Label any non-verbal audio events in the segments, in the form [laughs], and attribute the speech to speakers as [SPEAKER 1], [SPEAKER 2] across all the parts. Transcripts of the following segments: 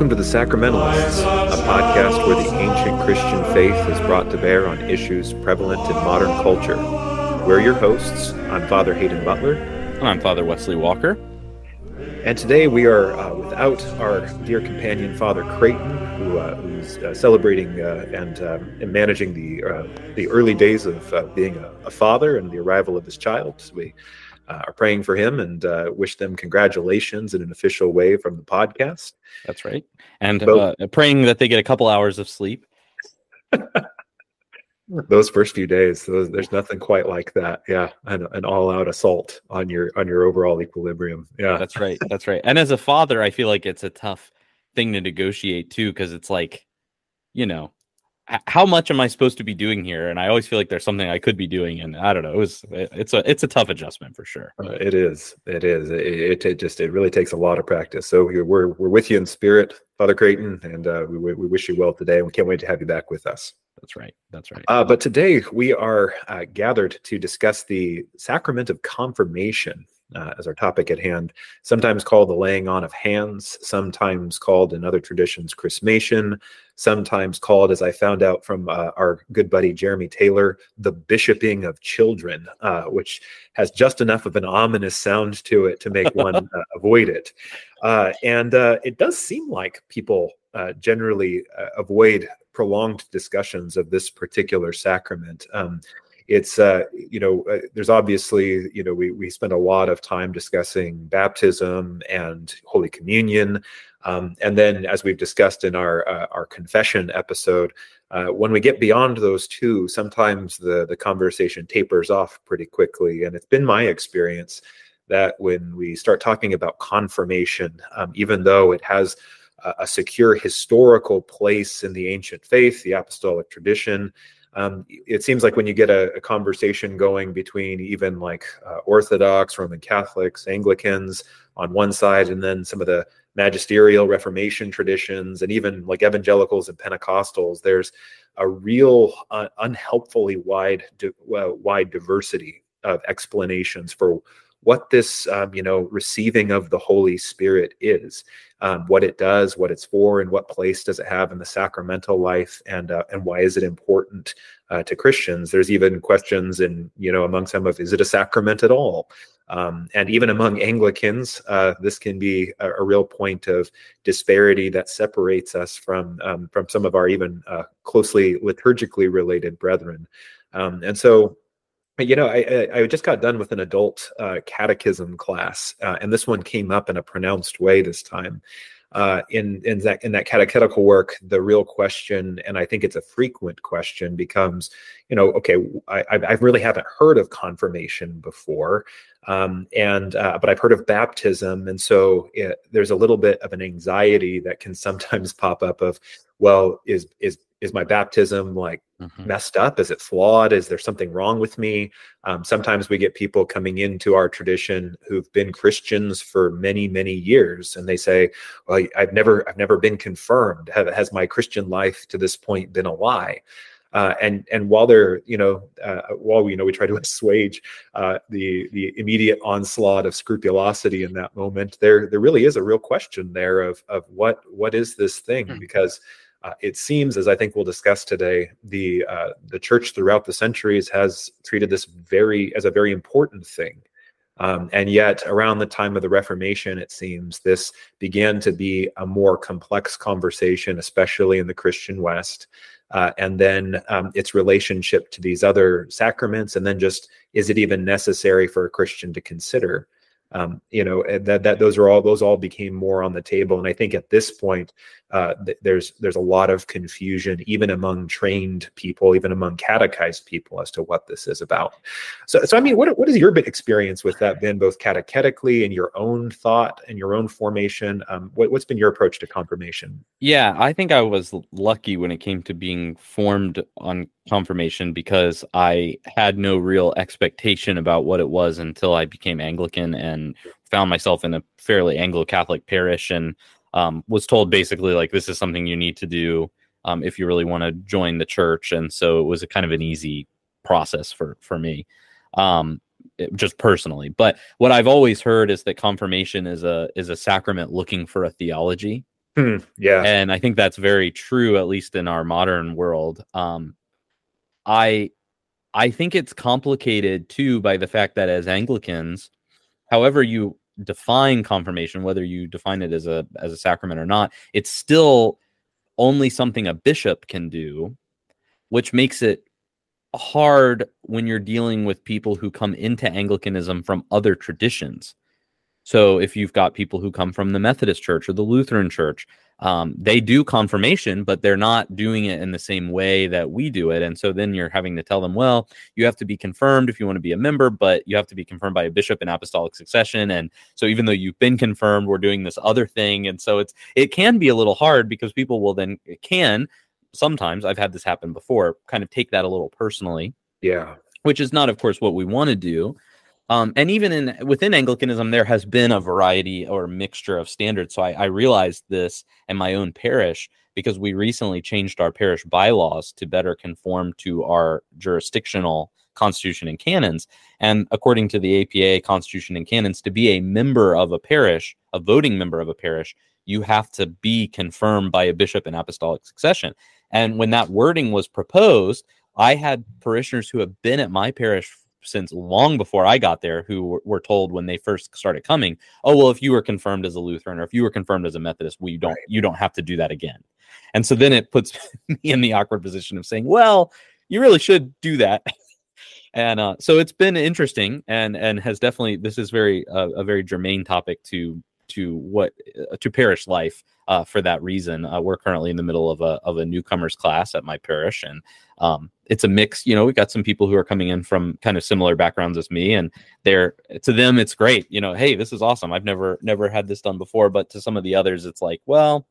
[SPEAKER 1] Welcome to The Sacramentalists, a podcast where the ancient Christian faith is brought to bear on issues prevalent in modern culture. We're your hosts. I'm Father Hayden Butler.
[SPEAKER 2] And I'm Father Wesley Walker.
[SPEAKER 1] And today we are uh, without our dear companion, Father Creighton, who, uh, who's uh, celebrating uh, and, um, and, managing the, uh, the early days of uh, being a, a, father and the arrival of his child. So we Uh, are praying for him and uh, wish them congratulations in an official way from the podcast.
[SPEAKER 2] That's right. And uh, praying that they get a couple hours of sleep. [laughs]
[SPEAKER 1] those first few days those, there's nothing quite like that yeah an, an all-out assault on your on your overall equilibrium yeah
[SPEAKER 2] that's right that's right and as a father i feel like it's a tough thing to negotiate too because it's like you know how much am i supposed to be doing here and i always feel like there's something i could be doing and i don't know it was it's a it's a tough adjustment for sure
[SPEAKER 1] uh, it is it is it, it, it, just it really takes a lot of practice so we're we're with you in spirit father creighton and uh, we, we wish you well today and we can't wait to have you back with us
[SPEAKER 2] that's right. That's right.
[SPEAKER 1] Uh, but today we are uh, gathered to discuss the sacrament of confirmation uh, as our topic at hand, sometimes called the laying on of hands, sometimes called in other traditions chrismation, sometimes called, as I found out from uh, our good buddy Jeremy Taylor, the bishoping of children, uh, which has just enough of an ominous sound to it to make one [laughs] uh, avoid it. Uh, and uh, it does seem like people generally avoid prolonged discussions of this particular sacrament. Um, it's uh, you know uh, there's obviously you know we we spend a lot of time discussing baptism and Holy Communion, um, and then as we've discussed in our uh, our confession episode, uh, when we get beyond those two, sometimes the the conversation tapers off pretty quickly, and it's been my experience that when we start talking about confirmation, um, even though it has a secure historical place in the ancient faith, the apostolic tradition. Um, it seems like when you get a, a conversation going between even like uh, Orthodox, Roman Catholics, Anglicans on one side, and then some of the magisterial Reformation traditions, and even like evangelicals and Pentecostals, there's a real uh, unhelpfully wide, di- uh, wide diversity of explanations for what this um, you know receiving of the holy spirit is um, what it does what it's for and what place does it have in the sacramental life and uh, and why is it important uh, to christians there's even questions in you know among some of is it a sacrament at all um, and even among Anglicans, uh, this can be a, a, real point of disparity that separates us from um, from some of our even uh, closely liturgically related brethren. Um, and so, you know, I, I just got done with an adult uh, catechism class, uh, and this one came up in a pronounced way this time. Uh, in in that in that catechetical work, the real question, and I think it's a frequent question, becomes, you know, okay, I, I really haven't heard of confirmation before, um, and uh, but I've heard of baptism, and so it, there's a little bit of an anxiety that can sometimes pop up of, well, is is is my baptism like mm-hmm. messed up? Is it flawed? Is there something wrong with me? Um, sometimes we get people coming into our tradition who've been christians for many many years and they say well i've never i've never been confirmed. Have, has my christian life to this point been a lie? Uh, and and while they're you know uh, while we you know we try to [laughs] assuage uh, the the immediate onslaught of scrupulosity in that moment, there there really is a real question there of of what what is this thing? Mm-hmm. because uh, it seems, as I think we'll discuss today, the uh, the church throughout the centuries has treated this very as a very important thing. Um, and yet, around the time of the Reformation, it seems this began to be a more complex conversation, especially in the Christian West. Uh, and then um, its relationship to these other sacraments, and then just is it even necessary for a Christian to consider? um, you know that that those are all those all became more on the table and i think at this point uh, th- there's there's a lot of confusion even among trained people even among catechized people as to what this is about. So so i mean what what is your experience with that been both catechetically and your own thought and your own formation? Um, what, what's been your approach to confirmation?
[SPEAKER 2] Yeah i think i was lucky when it came to being formed on confirmation because i had no real expectation about what it was until i became anglican and found myself in a fairly anglo-catholic parish and um, was told basically like this is something you need to do um, if you really want to join the church, and so it was a kind of an easy process for for me, um, it, just personally. But what I've always heard is that confirmation is a is a sacrament looking for a theology,
[SPEAKER 1] Hmm, yeah.
[SPEAKER 2] And I think that's very true, at least in our modern world. Um, I I think it's complicated too by the fact that as Anglicans, however you define confirmation, whether you define it as a as a sacrament or not, it's still only something a bishop can do, which makes it hard when you're dealing with people who come into Anglicanism from other traditions. So if you've got people who come from the Methodist Church or the Lutheran Church, um, they do confirmation, but they're not doing it in the same way that we do it. And so then you're having to tell them, well, you have to be confirmed if you want to be a member, but you have to be confirmed by a bishop in apostolic succession. And so even though you've been confirmed, we're doing this other thing. And so it's it can be a little hard because people will then can sometimes I've had this happen before, kind of take that a little personally.
[SPEAKER 1] Yeah.
[SPEAKER 2] Which is not, of course, what we want to do. Um, and even in within Anglicanism, there has been a variety or mixture of standards. So I, I realized this in my own parish because we recently changed our parish bylaws to better conform to our jurisdictional constitution and canons. And according to the APA constitution and canons, to be a member of a parish, a voting member of a parish, you have to be confirmed by a bishop in apostolic succession. And when that wording was proposed, I had parishioners who have been at my parish since long before I got there who were, told when they first started coming, oh well, if you were confirmed as a Lutheran or if you were confirmed as a Methodist, we don't right. you don't have to do that again. And so then it puts [laughs] me in the awkward position of saying, well, you really should do that. [laughs] and uh, so it's been interesting and and has definitely this is very uh, a very germane topic to to what uh, to parish life uh, for that reason. Uh, we're currently in the middle of a of a newcomers class at my parish, and um, it's a mix. You know, we've got some people who are coming in from kind of similar backgrounds as me, and they're to them it's great. You know, hey, this is awesome. I've never never had this done before. But to some of the others, it's like, well,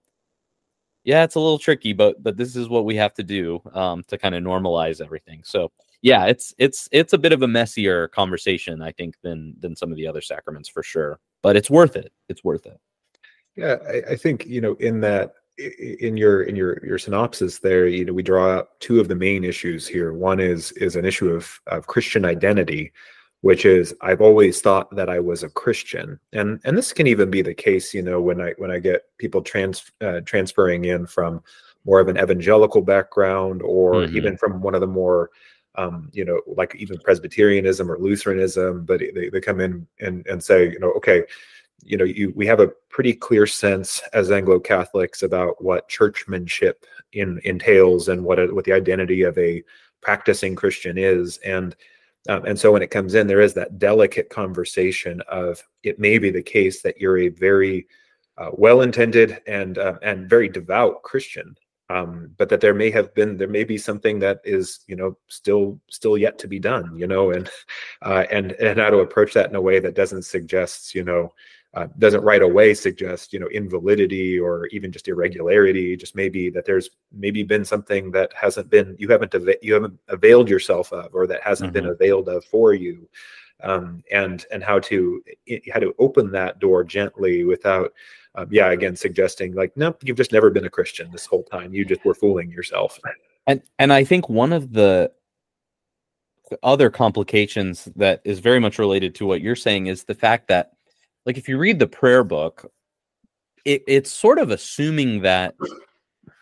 [SPEAKER 2] yeah, it's a little tricky, but but this is what we have to do um, to kind of normalize everything. So yeah, it's it's it's a bit of a messier conversation, I think, than than some of the other sacraments for sure. But it's worth it. It's worth it.
[SPEAKER 1] Yeah, I, I think you know in that in your in your your synopsis there you know we draw out two of the main issues here one is is an issue of of christian identity which is i've always thought that i was a christian and and this can even be the case you know when i when i get people trans uh, transferring in from more of an evangelical background or mm-hmm. even from one of the more um, you know like even presbyterianism or lutheranism but they, they come in and and say you know okay you know you we have a pretty clear sense as anglo catholics about what churchmanship in, entails and what a, what the identity of a practicing christian is. And um, and so when it comes in there is that delicate conversation of it may be the case that you're a very uh, well-intended and uh, and very devout christian um, but that there may have been there may be something that is you know still still yet to be done you know and uh, and and how to approach that in a way that doesn't suggest you know uh, doesn't right away suggest you know invalidity or even just irregularity just maybe that there's maybe been something that hasn't been you haven't av- you haven't availed yourself of or that hasn't mm-hmm. been availed of for you um, and and how to how to open that door gently without uh, yeah again suggesting like no you've just never been a christian this whole time. You just were fooling yourself.
[SPEAKER 2] And and i think one of the other complications that is very much related to what you're saying is the fact that like if you read the prayer book, it, it's sort of assuming that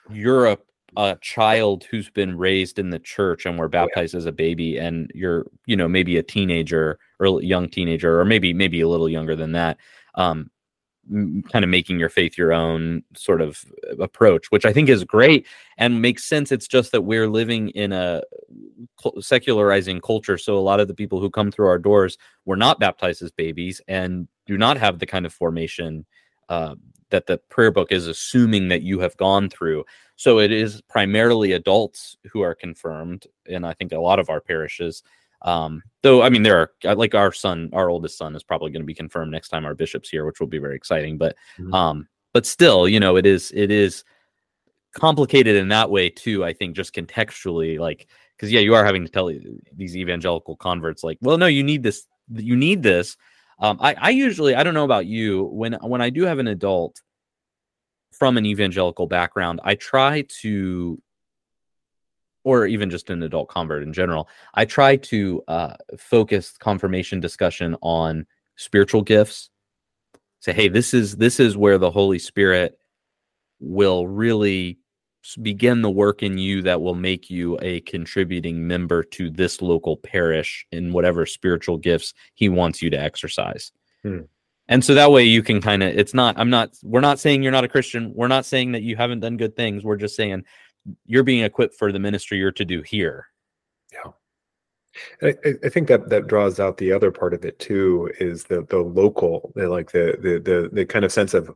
[SPEAKER 2] you're a, child who's been raised in the church and were baptized yeah. as a baby, and you're, you know, maybe a teenager or young teenager, or maybe maybe a little younger than that. Um, kind of making your faith your own sort of approach, which I think is great and makes sense. It's just that we're living in a secularizing culture. So a lot of the people who come through our doors were not baptized as babies and do not have the kind of formation uh, that the prayer book is assuming that you have gone through. So it is primarily adults who are confirmed, and I think a lot of our parishes. Um, though I mean, there are uh, like our son, our oldest son, is probably going to be confirmed next time our bishop's here, which will be very exciting. But mm-hmm. um, but still, you know, it is it is complicated in that way too. I think just contextually, like because yeah, you are having to tell these evangelical converts like, well, no, you need this, you need this um, I, I usually I don't know about you when when I do have an adult from an evangelical background, I try to, or even just an adult convert in general, I try to uh, focus confirmation discussion on spiritual gifts. Say, hey, this is this is where the Holy Spirit will really begin the work in you that will make you a contributing member to this local parish in whatever spiritual gifts he wants you to exercise. Hmm. And so that way you can kind of it's not I'm not we're not saying you're not a Christian. We're not saying that you haven't done good things. We're just saying you're being equipped for the ministry you're to do here.
[SPEAKER 1] I, I, think that that draws out the other part of it too is the the local the, like the, the the the kind of sense of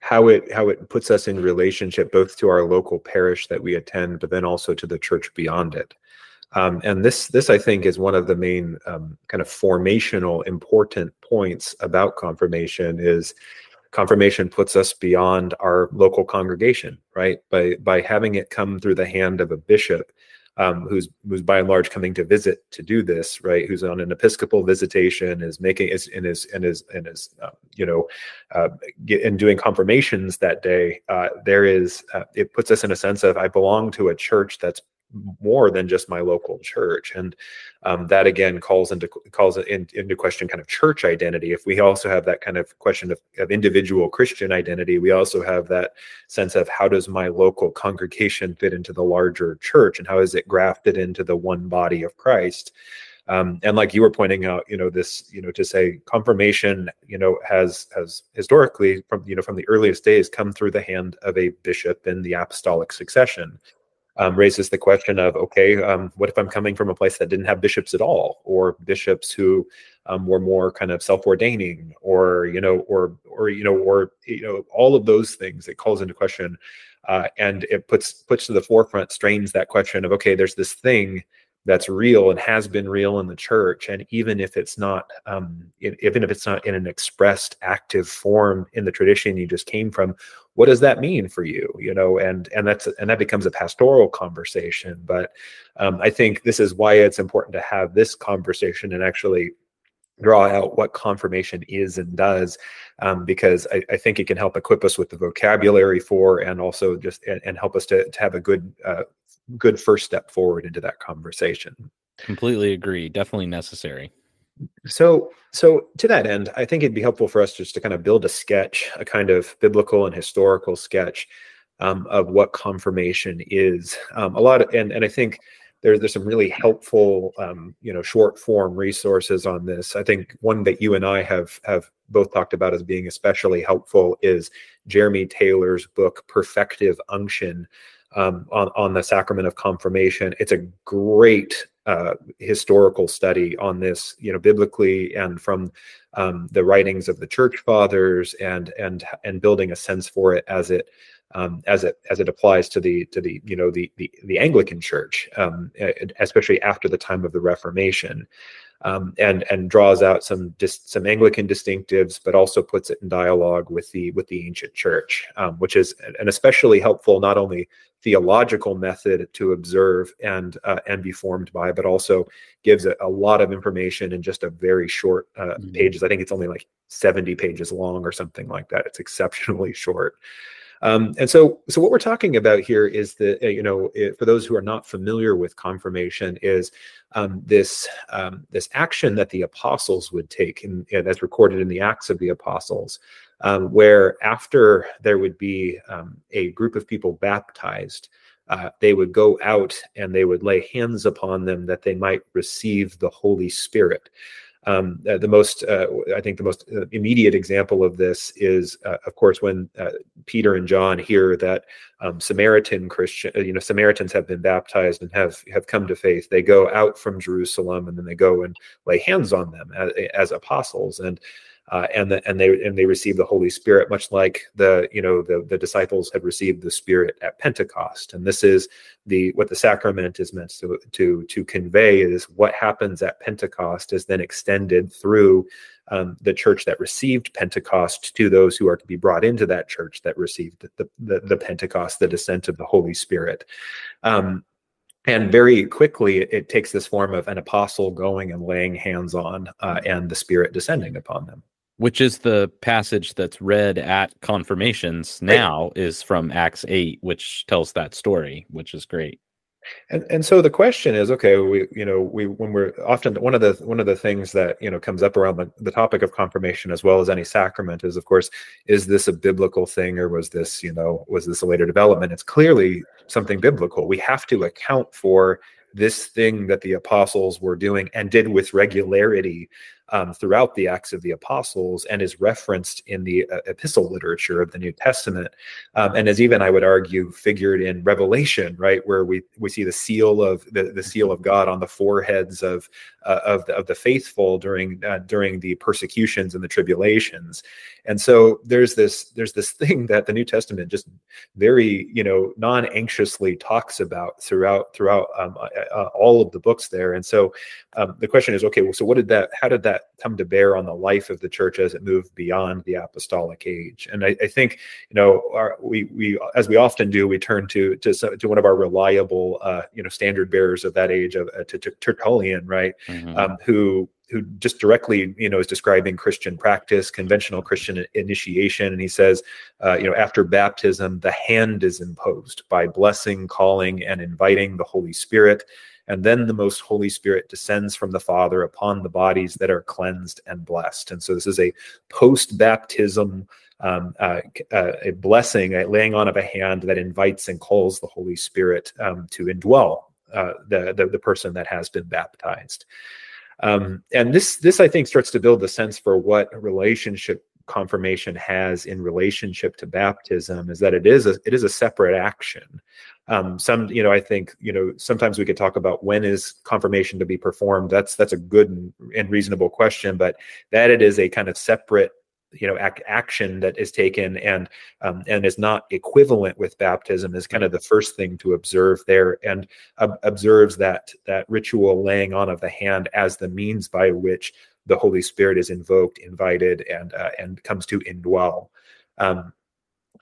[SPEAKER 1] how it how it puts us in relationship both to our local parish that we attend but then also to the church beyond it. Um, and this this I think is one of the main um, kind of formational important points about confirmation is confirmation puts us beyond our local congregation right? By by having it come through the hand of a bishop um, who's who's by and large coming to visit to do this, right? Who's on an Episcopal visitation, is making is and is and is and is uh, you know, uh, get, and doing confirmations that day. Uh, there is uh, it puts us in a sense of I belong to a church that's more than just my local church and um, that again calls into calls in, into question kind of church identity. If we also have that kind of question of, of individual christian identity we also have that sense of how does my local congregation fit into the larger church and how is it grafted into the one body of christ? Um, and like you were pointing out you know this you know to say confirmation you know has has historically from you know from the earliest days come through the hand of a bishop in the apostolic succession um, raises the question of okay, um, what if I'm coming from a place that didn't have bishops at all, or bishops who um, were more kind of self-ordaining, or you know, or or you know, or you know, all of those things. It calls into question, uh, and it puts puts to the forefront, strains that question of okay, there's this thing that's real and has been real in the church and even if it's not um, even if it's not in an expressed active form in the tradition you just came from what does that mean for you you know? And and that's and that becomes a pastoral conversation but um, i think this is why it's important to have this conversation and actually draw out what confirmation is and does um, because I, I, think it can help equip us with the vocabulary for and also just and, and help us to, to have a good uh, good first step forward into that conversation.
[SPEAKER 2] Completely agree. Definitely necessary.
[SPEAKER 1] So, so to that end, I think it'd be helpful for us just to kind of build a sketch, a kind of biblical and historical sketch um, of what confirmation is. Um, a lot of, and and I think there's there's some really helpful, um, you know, short form resources on this. I think one that you and I have have both talked about as being especially helpful is Jeremy Taylor's book Perfective Unction um, on, on the sacrament of confirmation. It's a great uh, historical study on this, you know, biblically and from um, the writings of the church fathers, and and and building a sense for it as it um, as it as it applies to the to the you know the the, the Anglican Church, um, especially after the time of the Reformation um, and and draws out some dis, some Anglican distinctives, but also puts it in dialogue with the with the ancient church, um, which is an especially helpful not only theological method to observe and uh, and be formed by, but also gives a, a, lot of information in just a very short uh, mm-hmm. pages. I think it's only like seventy pages long or something like that. It's exceptionally [laughs] short. Um, and so, so what we're talking about here is that uh, you know, it, for those who are not familiar with confirmation, is um, this um, this action that the apostles would take, and that's recorded in the Acts of the Apostles, um, where after there would be um, a group of people baptized. Uh, they would go out and they would lay hands upon them that they might receive the Holy Spirit. Um, uh, the most, uh, I think, the most uh, immediate example of this is, uh, of course, when uh, Peter and John hear that um, Samaritan Christian, uh, you know, Samaritans have been baptized and have have come to faith. They go out from Jerusalem and then they go and lay hands on them as, as apostles. And uh, and the, and they and they receive the Holy Spirit, much like the you know the the disciples had received the Spirit at Pentecost. And this is the what the sacrament is meant to to to convey is what happens at Pentecost is then extended through um, the church that received Pentecost to those who are to be brought into that church that received the the, the Pentecost, the descent of the Holy Spirit. Um, and very quickly it takes this form of an apostle going and laying hands on uh, and the spirit descending upon them
[SPEAKER 2] which is the passage that's read at confirmations now is from acts 8 which tells that story which is great
[SPEAKER 1] And and so the question is, okay, we you know we when we're often one of the one of the things that you know comes up around the, the topic of confirmation as well as any sacrament is of course is this a biblical thing or was this you know was this a later development? It's clearly something biblical. We have to account for this thing that the apostles were doing and did with regularity um, throughout the Acts of the Apostles and is referenced in the uh, epistle literature of the New Testament, um, and is even, I would argue, figured in Revelation, right, where we we see the seal of the, the seal of God on the foreheads of uh, of the, of the faithful during uh, during the persecutions and the tribulations, and so there's this there's this [laughs] thing that the New Testament just very you know non anxiously talks about throughout throughout um, uh, uh, all of the books there, and so um, the question is, okay, well, so what did that? How did that come to bear on the life of the church as it moved beyond the apostolic age? And I, I think, you know, our, we we as we often do, we turn to to to one of our reliable, uh, you know, standard bearers of that age, of uh, to, to Tertullian, right, mm-hmm. um, who who just directly you know is describing christian practice conventional christian initiation and he says uh, you know after baptism the hand is imposed by blessing calling and inviting the holy spirit and then the most Holy Spirit descends from the Father upon the bodies that are cleansed and blessed. And so this is a post baptism, um, uh, uh, a blessing, a laying on of a hand that invites and calls the Holy Spirit um, to indwell uh, the, the, the person that has been baptized. Um, and this this I think starts to build the sense for what relationship confirmation has in relationship to baptism is that it is a it is a separate action. Um, some you know i think you know sometimes we could talk about when is confirmation to be performed. That's that's a good and, reasonable question but that it is a kind of separate you know ac- action that is taken and um, and is not equivalent with baptism is kind of the first thing to observe there and uh, observes that that ritual laying on of the hand as the means by which the holy spirit is invoked invited and uh, and comes to indwell. Um,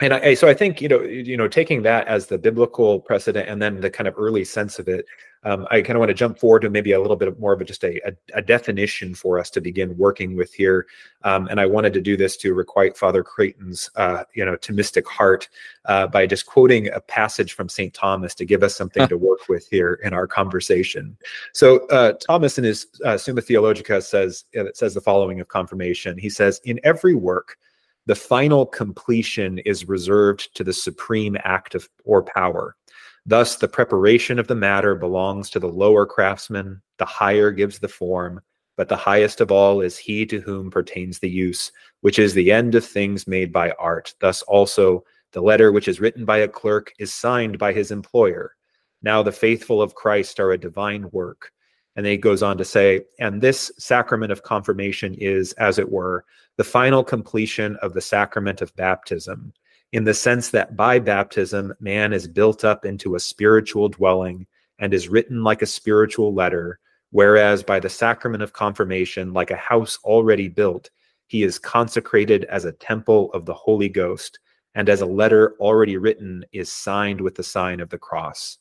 [SPEAKER 1] and I, so I think you know you know taking that as the biblical precedent and then the kind of early sense of it, um, I kind of want to jump forward to maybe a little bit more of a, just a, a, a, definition for us to begin working with here. Um, and I wanted to do this to requite Father Creighton's uh, you know Thomistic heart uh, by just quoting a passage from Saint Thomas to give us something to work with here in our conversation. So uh, Thomas in his uh, Summa Theologica says uh, says the following of confirmation. He says, "In every work." The final completion is reserved to the supreme act of or power. Thus, the preparation of the matter belongs to the lower craftsman, the higher gives the form, but the highest of all is he to whom pertains the use, which is the end of things made by art. Thus, also, the letter which is written by a clerk is signed by his employer. Now, the faithful of Christ are a divine work. And then he goes on to say, and this sacrament of confirmation is, as it were, the final completion of the sacrament of baptism, in the sense that by baptism, man is built up into a spiritual dwelling and is written like a spiritual letter, whereas by the sacrament of confirmation, like a house already built, he is consecrated as a temple of the Holy Ghost, and as a letter already written is signed with the sign of the cross.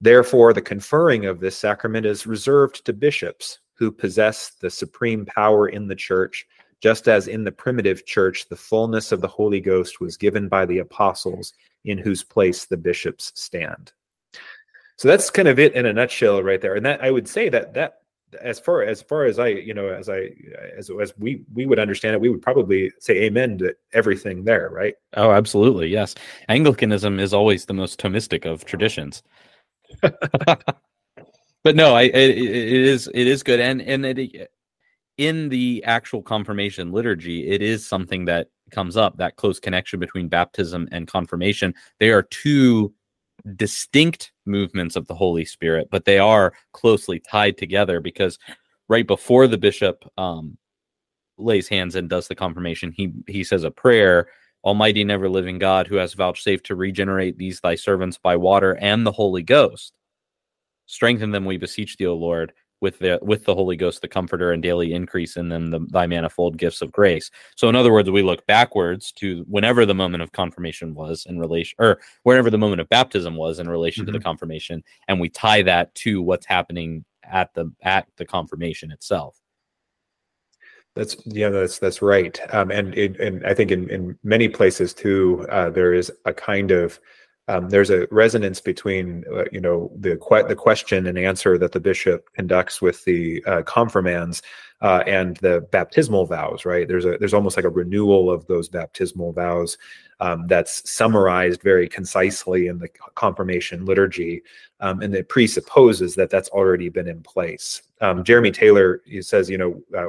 [SPEAKER 1] Therefore, the conferring of this sacrament is reserved to bishops who possess the supreme power in the church just as in the primitive church the fullness of the Holy Ghost was given by the apostles, in whose place the bishops stand. So that's kind of it in a nutshell, right there. And that I would say that that as far as far as I, you know, as I as as we we would understand it, we would probably say amen to everything there, right?
[SPEAKER 2] Oh, absolutely, yes. Anglicanism is always the most Thomistic of traditions. But no, I it, it is it is good, and and it, in the actual confirmation liturgy, it is something that comes up that close connection between baptism and confirmation. They are two distinct movements of the Holy Spirit, but they are closely tied together because right before the bishop um, lays hands and does the confirmation, he he says a prayer. Almighty, never living God, who has vouchsafed to regenerate these thy servants by water and the Holy Ghost, strengthen them, we beseech thee, O Lord, with the with the Holy Ghost, the Comforter, and daily increase in them the thy manifold gifts of grace. So, in other words, we look backwards to whenever the moment of confirmation was in relation, or whenever the moment of baptism was in relation mm-hmm. to the mm-hmm. confirmation, and we tie that to what's happening at the at the confirmation itself.
[SPEAKER 1] That's yeah, that's that's right. Um, and and I think in in many places too, uh, there is a kind of um, there's a resonance between uh, you know the que- the question and answer that the bishop conducts with the uh, confirmands uh, and the baptismal vows. Right? There's a there's almost like a renewal of those baptismal vows um, that's summarized very concisely in the confirmation liturgy, um, and it presupposes that that's already been in place. Um, Jeremy Taylor says, you know, uh,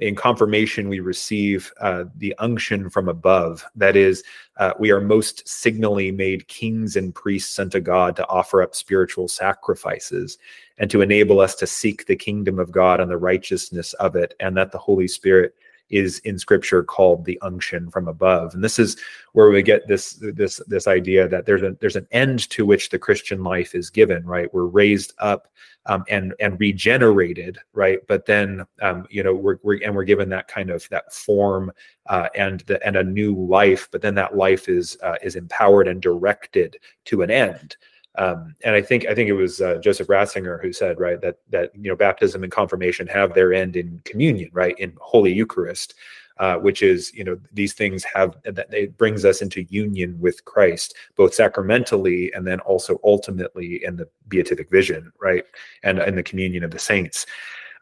[SPEAKER 1] in confirmation we receive uh, the unction from above. That is uh, we are most signally made kings and priests unto god to offer up spiritual sacrifices and to enable us to seek the kingdom of god and the righteousness of it and that the holy spirit is in scripture called the unction from above. And this is where we get this this this idea that there's a there's an end to which the christian life is given right? We're raised up um, and and regenerated right? But then um, you know we're, we're and we're given that kind of that form uh, and the, and a new life but then that life is uh, is empowered and directed to an end um, and I think I think it was uh, Joseph Ratzinger who said right that that you know baptism and confirmation have their end in communion, right in Holy Eucharist, uh, which is you know these things have that it brings us into union with Christ both sacramentally and then also ultimately in the beatific vision, right, and in the communion of the saints.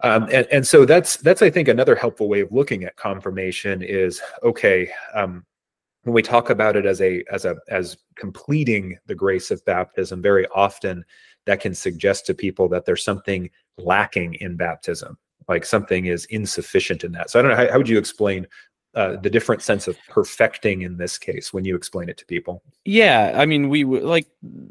[SPEAKER 1] Um, and, and so that's that's I think another helpful way of looking at confirmation is okay. Um, when we talk about it as a as a as completing the grace of baptism very often that can suggest to people that there's something lacking in baptism like something is insufficient in that. So i don't know how, how would you explain uh, the different sense of perfecting in this case when you explain it to people?
[SPEAKER 2] Yeah i mean we would like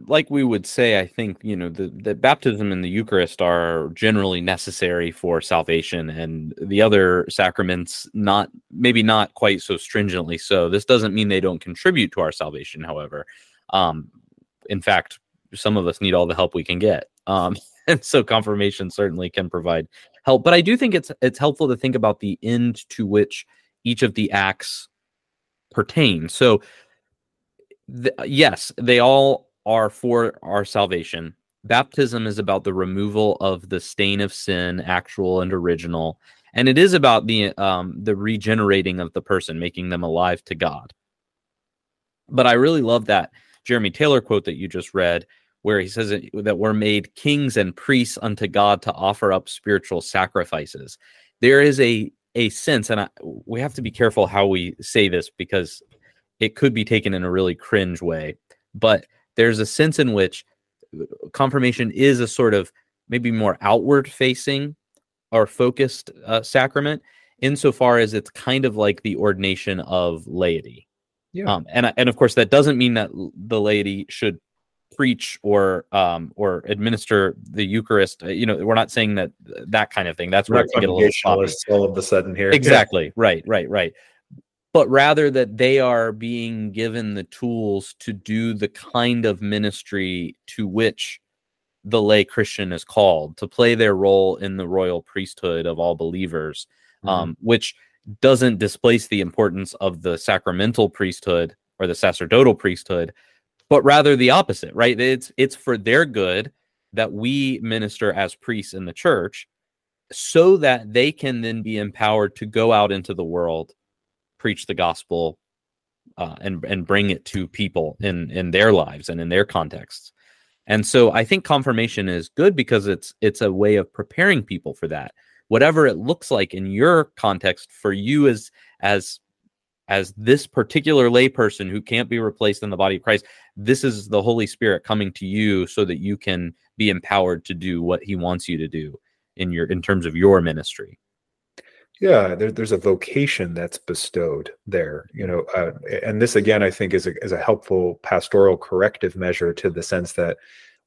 [SPEAKER 2] like we would say i think you know the, the baptism and the eucharist are generally necessary for salvation and the other sacraments not maybe not quite so stringently so. This doesn't mean they don't contribute to our salvation however. Um in fact some of us need all the help we can get. Um [laughs] and so confirmation certainly can provide help but i do think it's it's helpful to think about the end to which each of the acts pertain. So, the, yes, they all are for our salvation. Baptism is about the removal of the stain of sin, actual and original, and it is about the um, the regenerating of the person, making them alive to God. But I really love that Jeremy Taylor quote that you just read, where he says that we're made kings and priests unto God to offer up spiritual sacrifices. There is a a sense, and I, we have to be careful how we say this because it could be taken in a really cringe way. But there's a sense in which uh, confirmation is a sort of maybe more outward facing or focused uh, sacrament insofar as it's kind of like the ordination of laity. Yeah. Um, and and of course that doesn't mean that the laity should preach or um or administer the Eucharist. Uh, you know, we're not saying that that kind of thing. That's where can get a little sloppy.
[SPEAKER 1] all of a sudden here.
[SPEAKER 2] Exactly. right. Right. Right. But rather that they are being given the tools to do the kind of ministry to which the lay Christian is called to play their role in the royal priesthood of all believers, mm-hmm. um, which doesn't displace the importance of the sacramental priesthood or the sacerdotal priesthood, but rather the opposite, right? It's it's for their good that we minister as priests in the church so that they can then be empowered to go out into the world, preach the gospel, uh, and and bring it to people in in their lives and in their contexts. And so I think confirmation is good because it's it's a way of preparing people for that. Whatever it looks like in your context for you as as as this particular layperson who can't be replaced in the body of Christ, this is the Holy Spirit coming to you so that you can be empowered to do what He wants you to do in your in terms of your ministry.
[SPEAKER 1] Yeah, there, there's a vocation that's bestowed there, you know, uh, and this again, I think, is a, is a helpful pastoral corrective measure to the sense that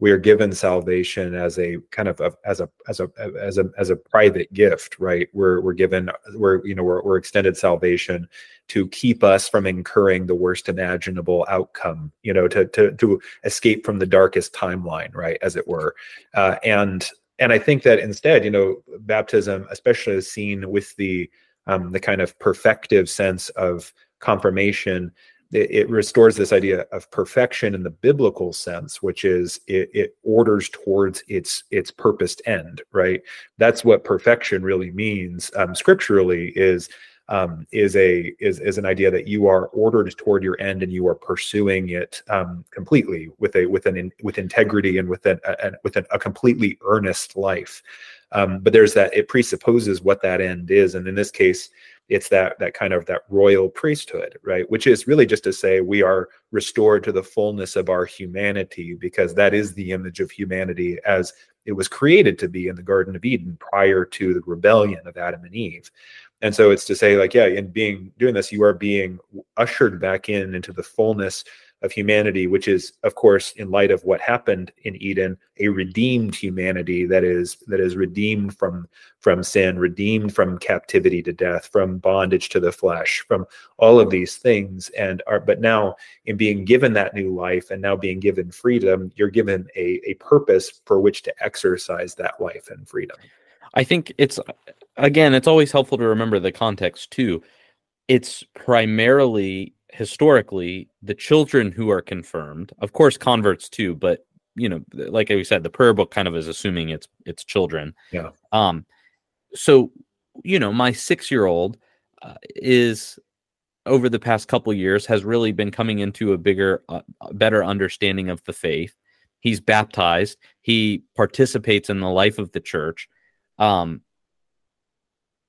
[SPEAKER 1] we are given salvation as a kind of a, as a as a as a as a private gift right? We're we're given we're you know we're, we're extended salvation to keep us from incurring the worst imaginable outcome you know to to to escape from the darkest timeline right as it were. Uh, and and i think that instead you know baptism especially as seen with the um, the kind of perfective sense of confirmation it, it, restores this idea of perfection in the biblical sense, which is it, it orders towards its its purposed end. Right. That's what perfection really means um, scripturally. Is um, is a is is an idea that you are ordered toward your end and you are pursuing it um, completely with a with an in, with integrity and with an a, with an, a completely earnest life. Um, but there's that it presupposes what that end is, and in this case, it's that that kind of that royal priesthood, right? Which is really just to say we are restored to the fullness of our humanity because that is the image of humanity as it was created to be in the Garden of Eden prior to the rebellion of Adam and Eve and so it's to say like yeah in being doing this you are being ushered back in into the fullness of humanity which is of course in light of what happened in eden a redeemed humanity that is that is redeemed from from sin redeemed from captivity to death from bondage to the flesh from all of these things and are but now in being given that new life and now being given freedom you're given a, a purpose for which to exercise that life and freedom
[SPEAKER 2] I think it's again, it's always helpful to remember the context too. It's primarily historically the children who are confirmed, of course, converts too, but you know, like I said, the prayer book kind of is assuming it's it's children.
[SPEAKER 1] Yeah.
[SPEAKER 2] Um. So, you know, my six year old uh, is over the past couple years has really been coming into a bigger, uh, better understanding of the faith. He's baptized. He participates in the life of the church. Um,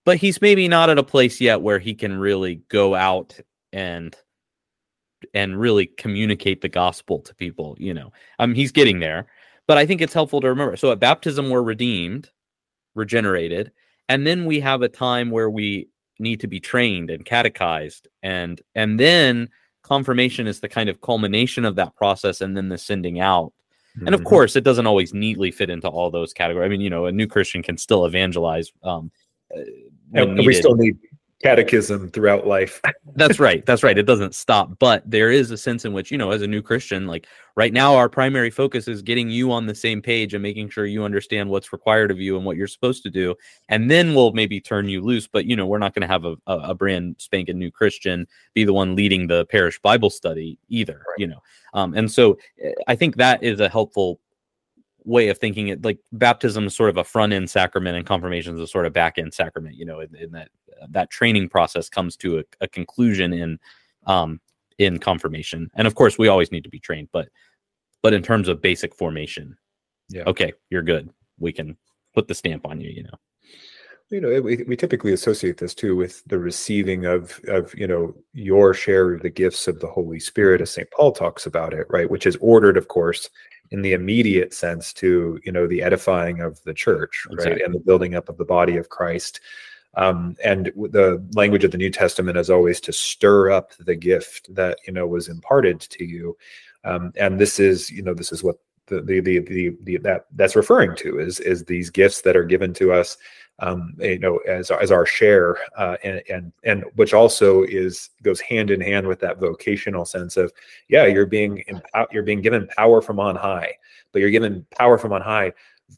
[SPEAKER 2] but he's maybe not at a place yet where he can really go out and and really communicate the gospel to people you know um he's getting there but i think it's helpful to remember so at baptism we're redeemed regenerated and then we have a time where we need to be trained and catechized and and then confirmation is the kind of culmination of that process and then the sending out mm-hmm. and of mm-hmm. course it doesn't always neatly fit into all those categories i mean you know a new christian can still evangelize um,
[SPEAKER 1] and we still need catechism throughout life. [laughs]
[SPEAKER 2] that's right. That's right. It doesn't stop, but there is a sense in which, you know, as a new Christian, like right now, our primary focus is getting you on the same page and making sure you understand what's required of you and what you're supposed to do. And then we'll maybe turn you loose. But, you know, we're not going to have a, a, a, brand spanking new Christian be the one leading the parish Bible study either, right. you know. Um, and so eh, I think that is a helpful way of thinking it like baptism is sort of a front end sacrament and confirmation is a sort of back end sacrament you know in, in that uh, that training process comes to a, a, conclusion in um in confirmation. And of course we always need to be trained but but in terms of basic formation yeah. okay you're good. We can put the stamp on you you know.
[SPEAKER 1] You know we, we typically associate this too with the receiving of of you know your share of the gifts of the holy spirit as st paul talks about it right which is ordered of course in the immediate sense to you know the edifying of the church exactly. right and the building up of the body of christ um, and the language of the new testament is always to stir up the gift that you know was imparted to you um, and this is you know this is what the, the the the, the that that's referring to is is these gifts that are given to us um, you know, as as our share, uh, and and and which also is goes hand in hand with that vocational sense of, yeah, you're being you're being given power from on high, but you're given power from on high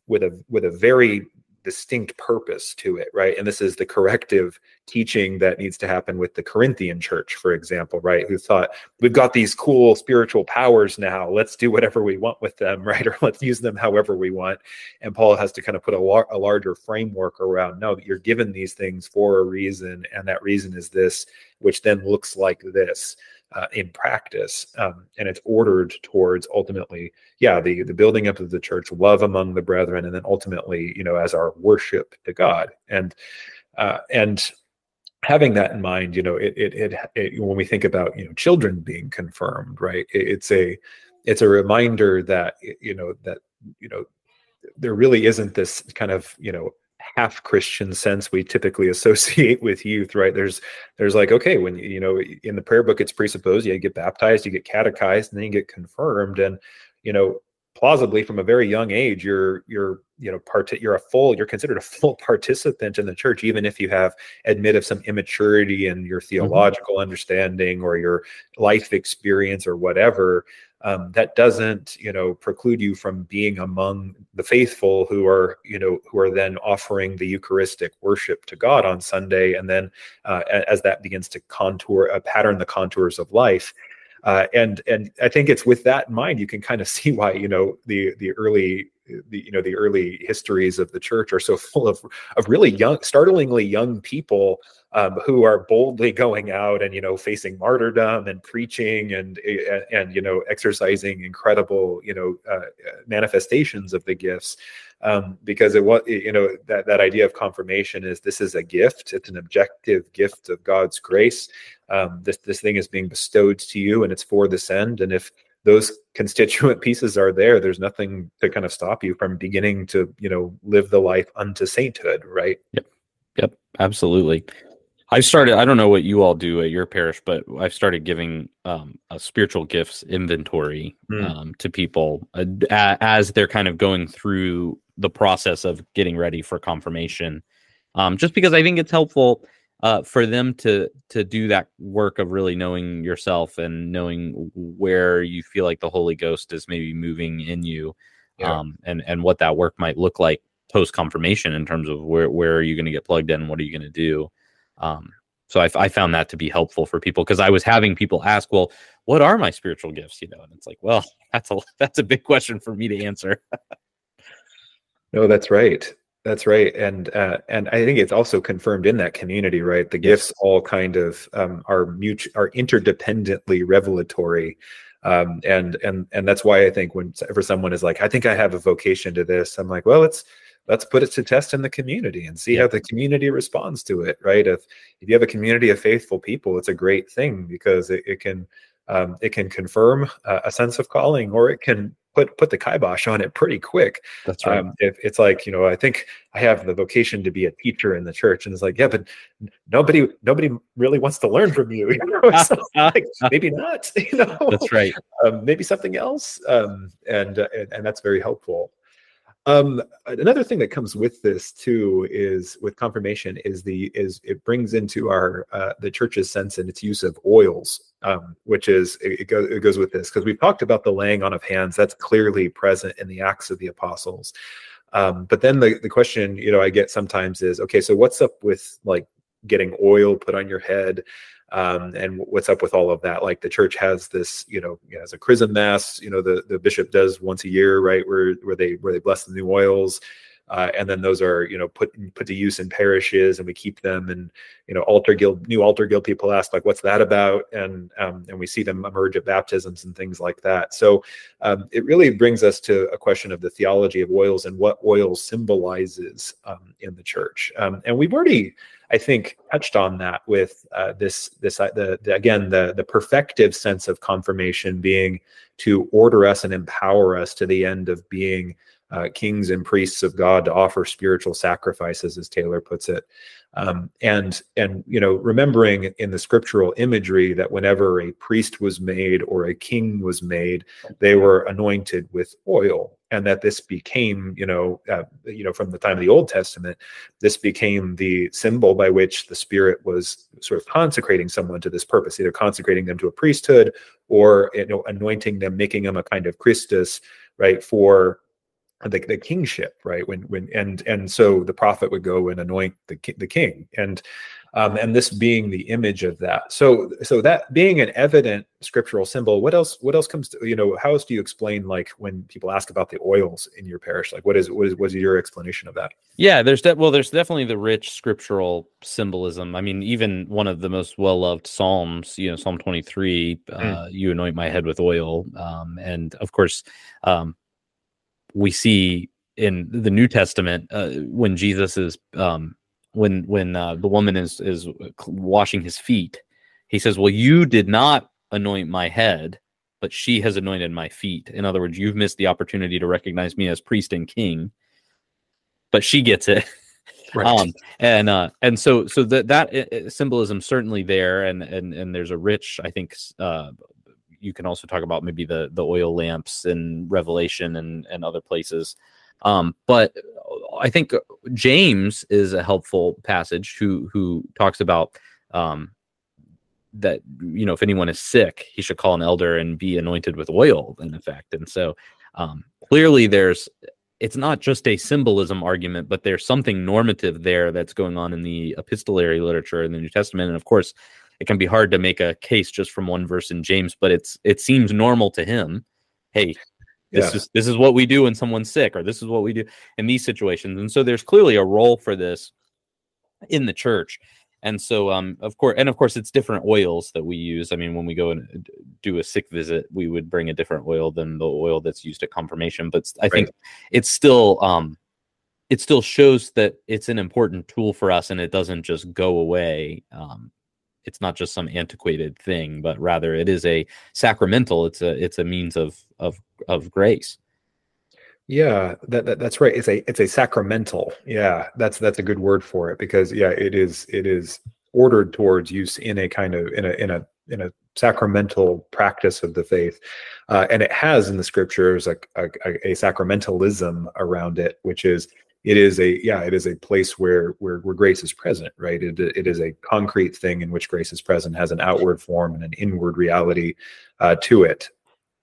[SPEAKER 1] with a with a very distinct purpose to it, right? And this is the corrective teaching that needs to happen with the Corinthian church, for example, right? Who thought we've got these cool spiritual powers now, let's do whatever we want with them, [laughs] right? Or let's use them however we want. And Paul has to kind of put a, lar- a larger framework around no, you're given these things for a reason, and that reason is this, which then looks like this uh, in practice, um, and it's ordered towards ultimately, yeah, the the building up of the church, love among the brethren, and then ultimately, you know, as our worship to God, and uh, and having that in mind, you know, it, it it, it when we think about you know children being confirmed, right? It, it's a it's a reminder that you know that you know there really isn't this kind of you know half christian sense we typically associate with youth right there's there's like okay when you know in the prayer book it's presupposed you get baptized you get catechized and then you get confirmed and you know plausibly from a very young age you're you're you know part you're a full you're considered a full [laughs] participant in the church even if you have admit of some immaturity in your mm-hmm. theological mm-hmm. understanding or your life experience or whatever um, that doesn't you know preclude you from being among the faithful who are you know who are then offering the eucharistic worship to god on sunday and then uh, as that begins to contour uh, pattern the contours of life. Uh, and and I think it's with that in mind you can kind of [laughs] see why you know the the early the you know the early histories of the church are so full of of really young, startlingly young people um, who are boldly going out and you know facing martyrdom and preaching and and, and you know exercising incredible you know uh, manifestations of the gifts. Um, because it was you know that that idea of confirmation is this is a gift. It's an objective gift of god's grace. Um, this this thing is being bestowed to you and it's for this end. And if those constituent [laughs] pieces are there there's nothing to kind of stop you from beginning to you know live the life unto sainthood right?
[SPEAKER 2] Yep. Yep. Absolutely I've started. I don't know what you all do at your parish, but I've started giving um, a spiritual gifts inventory mm. um, to people uh, as they're kind of going through the process of getting ready for confirmation. Um, just because I think it's helpful uh, for them to to do that work of really knowing yourself and knowing where you feel like the Holy Ghost is maybe moving in you, yeah. um, and and what that work might look like post confirmation in terms of where where are you going to get plugged in, what are you going to do. Um, so I, I, found that to be helpful for people because I was having people ask, well, what are my spiritual gifts? You know, and it's like, well, [laughs] that's a that's a big question for me to answer. [laughs]
[SPEAKER 1] no, that's right. That's right, and uh, and I think it's also confirmed in that community, right? The gifts all kind of um, are mutual, are interdependently revelatory, um, and and and that's why I think whenever someone is like, I think I have a vocation to this, I'm like, well, it's let's put it to test in the community and see yeah. how the community responds to it right? If if you have a community of faithful people it's a great thing because it, it can um, it can confirm uh, a sense of calling or it can put put the kibosh on it pretty quick.
[SPEAKER 2] That's right. Um,
[SPEAKER 1] if it's like you know i think i have the vocation to be a teacher in the church and it's like yeah but nobody nobody really wants to learn from you, [laughs] you know? so [laughs] [laughs] like, maybe not you know?
[SPEAKER 2] That's right.
[SPEAKER 1] Um, maybe something else. Um, and, uh, and and that's very helpful um, another thing that comes with this too is with confirmation is the is it brings into our uh, the church's sense and its use of oils, um, which is it, it, goes it goes with this because we've talked about the laying on of hands that's clearly present in the Acts of the Apostles. Um, but then the the question you know I get sometimes is okay, so what's up with like getting oil put on your head? Um, and what's up with all of that? Like the church has this you know as a chrism mass you know the the bishop does once a year right where where they where they bless the new oils uh, and then those are you know put put to use in parishes and we keep them and you know altar guild new altar guild. People ask like what's that about? And um, and we see them emerge at baptisms and things like that. So um, it really brings us to a question of the theology of oils and what oil symbolizes um, in the church. Um, and we've already I think touched on that with uh, this this uh, the, the, again the the perfective sense of confirmation being to order us and empower us to the end of being uh, kings and priests of God to offer spiritual sacrifices, as Taylor puts it. Um, and and you know remembering in the scriptural imagery that whenever a priest was made or a king was made they were anointed with oil and that this became you know uh, you know from the time of the old testament this became the symbol by which the spirit was sort of consecrating someone to this purpose either consecrating them to a priesthood or you know anointing them making them a kind of christus right for the, the kingship right? When when and and so the prophet would go and anoint the the king. And um, and this being the image of that. So so that being an evident scriptural symbol what else what else comes to you know how else do you explain like when people ask about the oils in your parish? Like what is what is what is your explanation of that?
[SPEAKER 2] Yeah there's de- well there's definitely the rich scriptural symbolism. I mean even one of the most well-loved psalms you know psalm 23 uh, mm. you anoint my head with oil um, and of course um, we see in the New Testament uh, when Jesus is um, when when uh, the woman is is washing his feet, he says, "Well, you did not anoint my head, but she has anointed my feet." In other words, you've missed the opportunity to recognize me as priest and king, but she gets it. [laughs] Right. Um, and uh, and so so that that uh, symbolism certainly there, and and and there's a rich, I think, uh, you can also talk about maybe the the oil lamps in Revelation and and other places. Um, but I think James is a helpful passage who who talks about um, that you know if anyone is sick, he should call an elder and be anointed with oil in effect. And so um, clearly, there's it's not just a symbolism argument, but there's something normative there that's going on in the epistolary literature in the New Testament, and of course it can be hard to make a case just from one verse in James, but it's it seems normal to him. Hey, This
[SPEAKER 1] Yeah.
[SPEAKER 2] is this is what we do when someone's sick, or this is what we do in these situations. And so there's clearly a role for this in the church. And so, um, of course, and of course, it's different oils that we use. I mean, when we go and do a sick visit, we would bring a different oil than the oil that's used at confirmation. But I think it's still, um, it still shows that it's an important tool for us, and it doesn't just go away. Um, it's not just some antiquated thing, but rather it is a sacramental. It's a it's a means of of of grace.
[SPEAKER 1] Yeah, that, that that's right. It's a it's a sacramental. Yeah, that's that's a good word for it because yeah, it is it is ordered towards use in a kind of in a in a in a sacramental practice of the faith, uh, and it has in the scriptures a, a a sacramentalism around it, which is it is a yeah it is a place where where where grace is present, right? It it is a concrete thing in which grace is present, has an outward form and an inward reality uh, to it,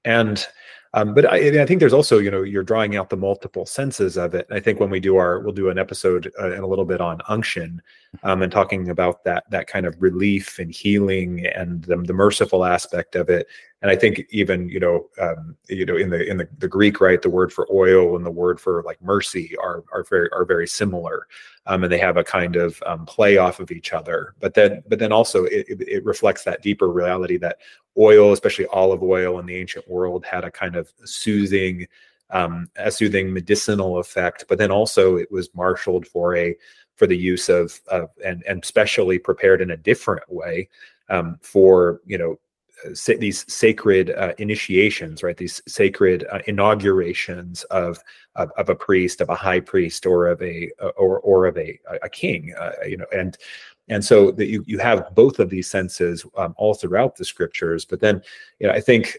[SPEAKER 1] and um, but I, I think there's also, you know, you're drawing out the multiple senses of it. I think when we do our, we'll do an episode uh, in a little bit on unction, um, and talking about that that kind of relief and healing and the, the merciful aspect of it. And I think even, you know, um, you know, in the in the, the Greek, right, the word for oil and the word for like mercy are are very are very similar, um, and they have a kind of um, play off of each other. But then, but then also it, it, reflects that deeper reality that oil, especially olive oil in the ancient world, had a kind of soothing, um, a soothing medicinal effect. But then also it was marshaled for a for the use of, of and and specially prepared in a different way um, for you know these sacred uh, initiations, right? These sacred uh, inaugurations of, of of a priest, of a high priest, or of a or or of a a king, uh, you know, and and so that you you have both of these senses um, all throughout the scriptures but then you know i think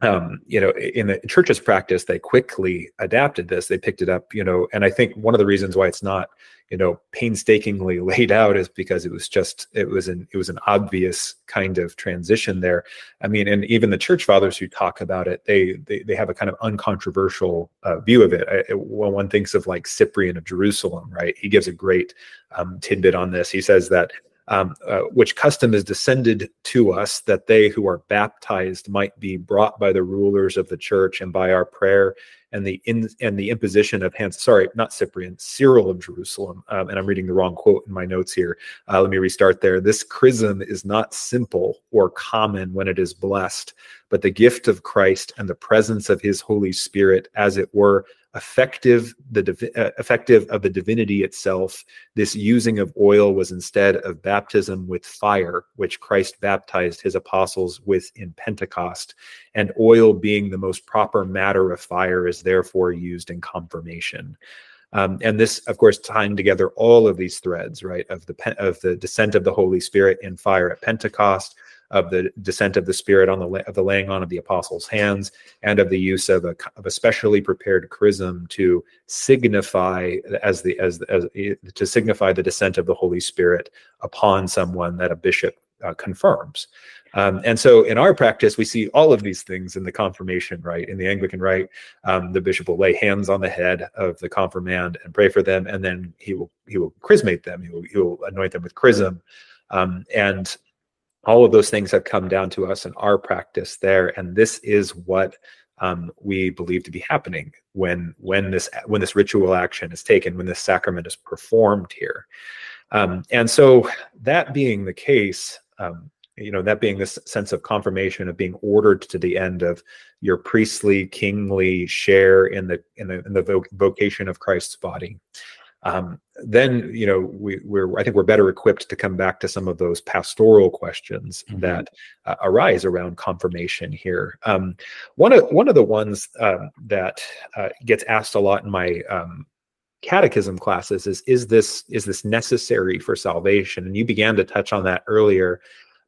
[SPEAKER 1] um, you know in the church's practice they quickly adapted this. They picked it up you know and i think one of the reasons why it's not you know painstakingly [laughs] laid out is because it was just it was an it was an obvious kind of transition there. I mean and even the church fathers who talk about it they they, they have a kind of uncontroversial uh, view of it. I, when one thinks of like cyprian of jerusalem right? He gives a great um, tidbit on this. He says that um, uh, which custom is descended to us that they who are baptized might be brought by the rulers of the church and by our prayer and the in and the imposition of hands. Sorry, not Cyprian, Cyril of Jerusalem. Um, and I'm reading the wrong quote in my notes here. Uh, let me restart there. This chrism is not simple or common when it is blessed, but the gift of Christ and the presence of His Holy Spirit, as it were, effective the divi- uh, effective of the divinity itself this using of oil was instead of baptism with fire which christ baptized his apostles with in pentecost and oil being the most proper matter of fire is therefore used in confirmation. Um, and this of course tying together all of these threads right of the of the descent of the holy spirit in fire at pentecost of the descent of the Spirit on the of the laying on of the apostles' hands, and of the use of a of a specially prepared chrism to signify as the as, as to signify the descent of the Holy Spirit upon someone that a bishop uh, confirms. Um, and so in our practice, we see all of these things in the confirmation rite. In the Anglican rite, um, the bishop will lay hands on the head of the confirmand and pray for them, and then he will he will chrismate them. He will, he will anoint them with chrism, um, and all of those things have come down to us in our practice there. And this is what um, we believe to be happening when when this when this ritual action is taken, when this sacrament is performed here. Um, and so that being the case, um, you know, that being this sense of confirmation of being ordered to the end of your priestly, kingly share in the in the in the vocation of Christ's body. Um, then you know we, we're I think we're better equipped to come back to some of those pastoral questions
[SPEAKER 2] Mhm.
[SPEAKER 1] that uh, arise around confirmation here. Um, one of one of the ones um, that uh, gets asked a lot in my um, catechism classes is is this is this necessary for salvation? And you began to touch on that earlier,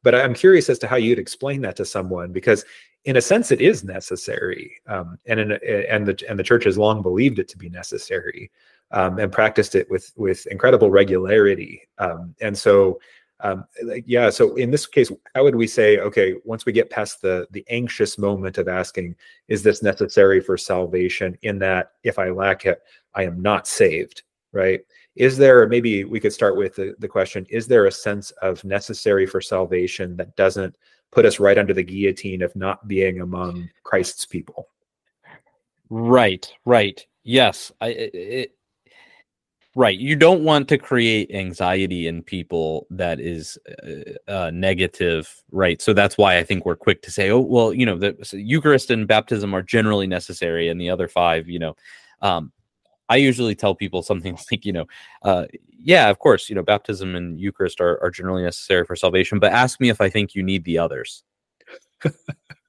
[SPEAKER 1] but I'm curious as to how you'd explain that to someone because in a sense it is necessary, um, and in a, and the and the church has long believed it to be necessary um, and practiced it with with incredible regularity. Um, and so, um, like, yeah. So in this case, how would we say, okay, once we get past the the anxious moment of asking, is this necessary for salvation? In that, if I lack it, I am not saved. Right? Is there maybe we could start with the, the question: Is there a sense of necessary for salvation that doesn't put us right under the guillotine of not being among Christ's people?
[SPEAKER 2] Right, right. Yes, I right. You don't want to create anxiety in people that is uh, uh, negative, right? So that's why I think we're quick to say, oh, well, you know, the so Eucharist and baptism are generally necessary, and the other five, you know, um, I usually tell people something [laughs] like, you know, uh, yeah, of course, you know, baptism and Eucharist are, are generally necessary for salvation, but ask me if I think you need the others. [laughs]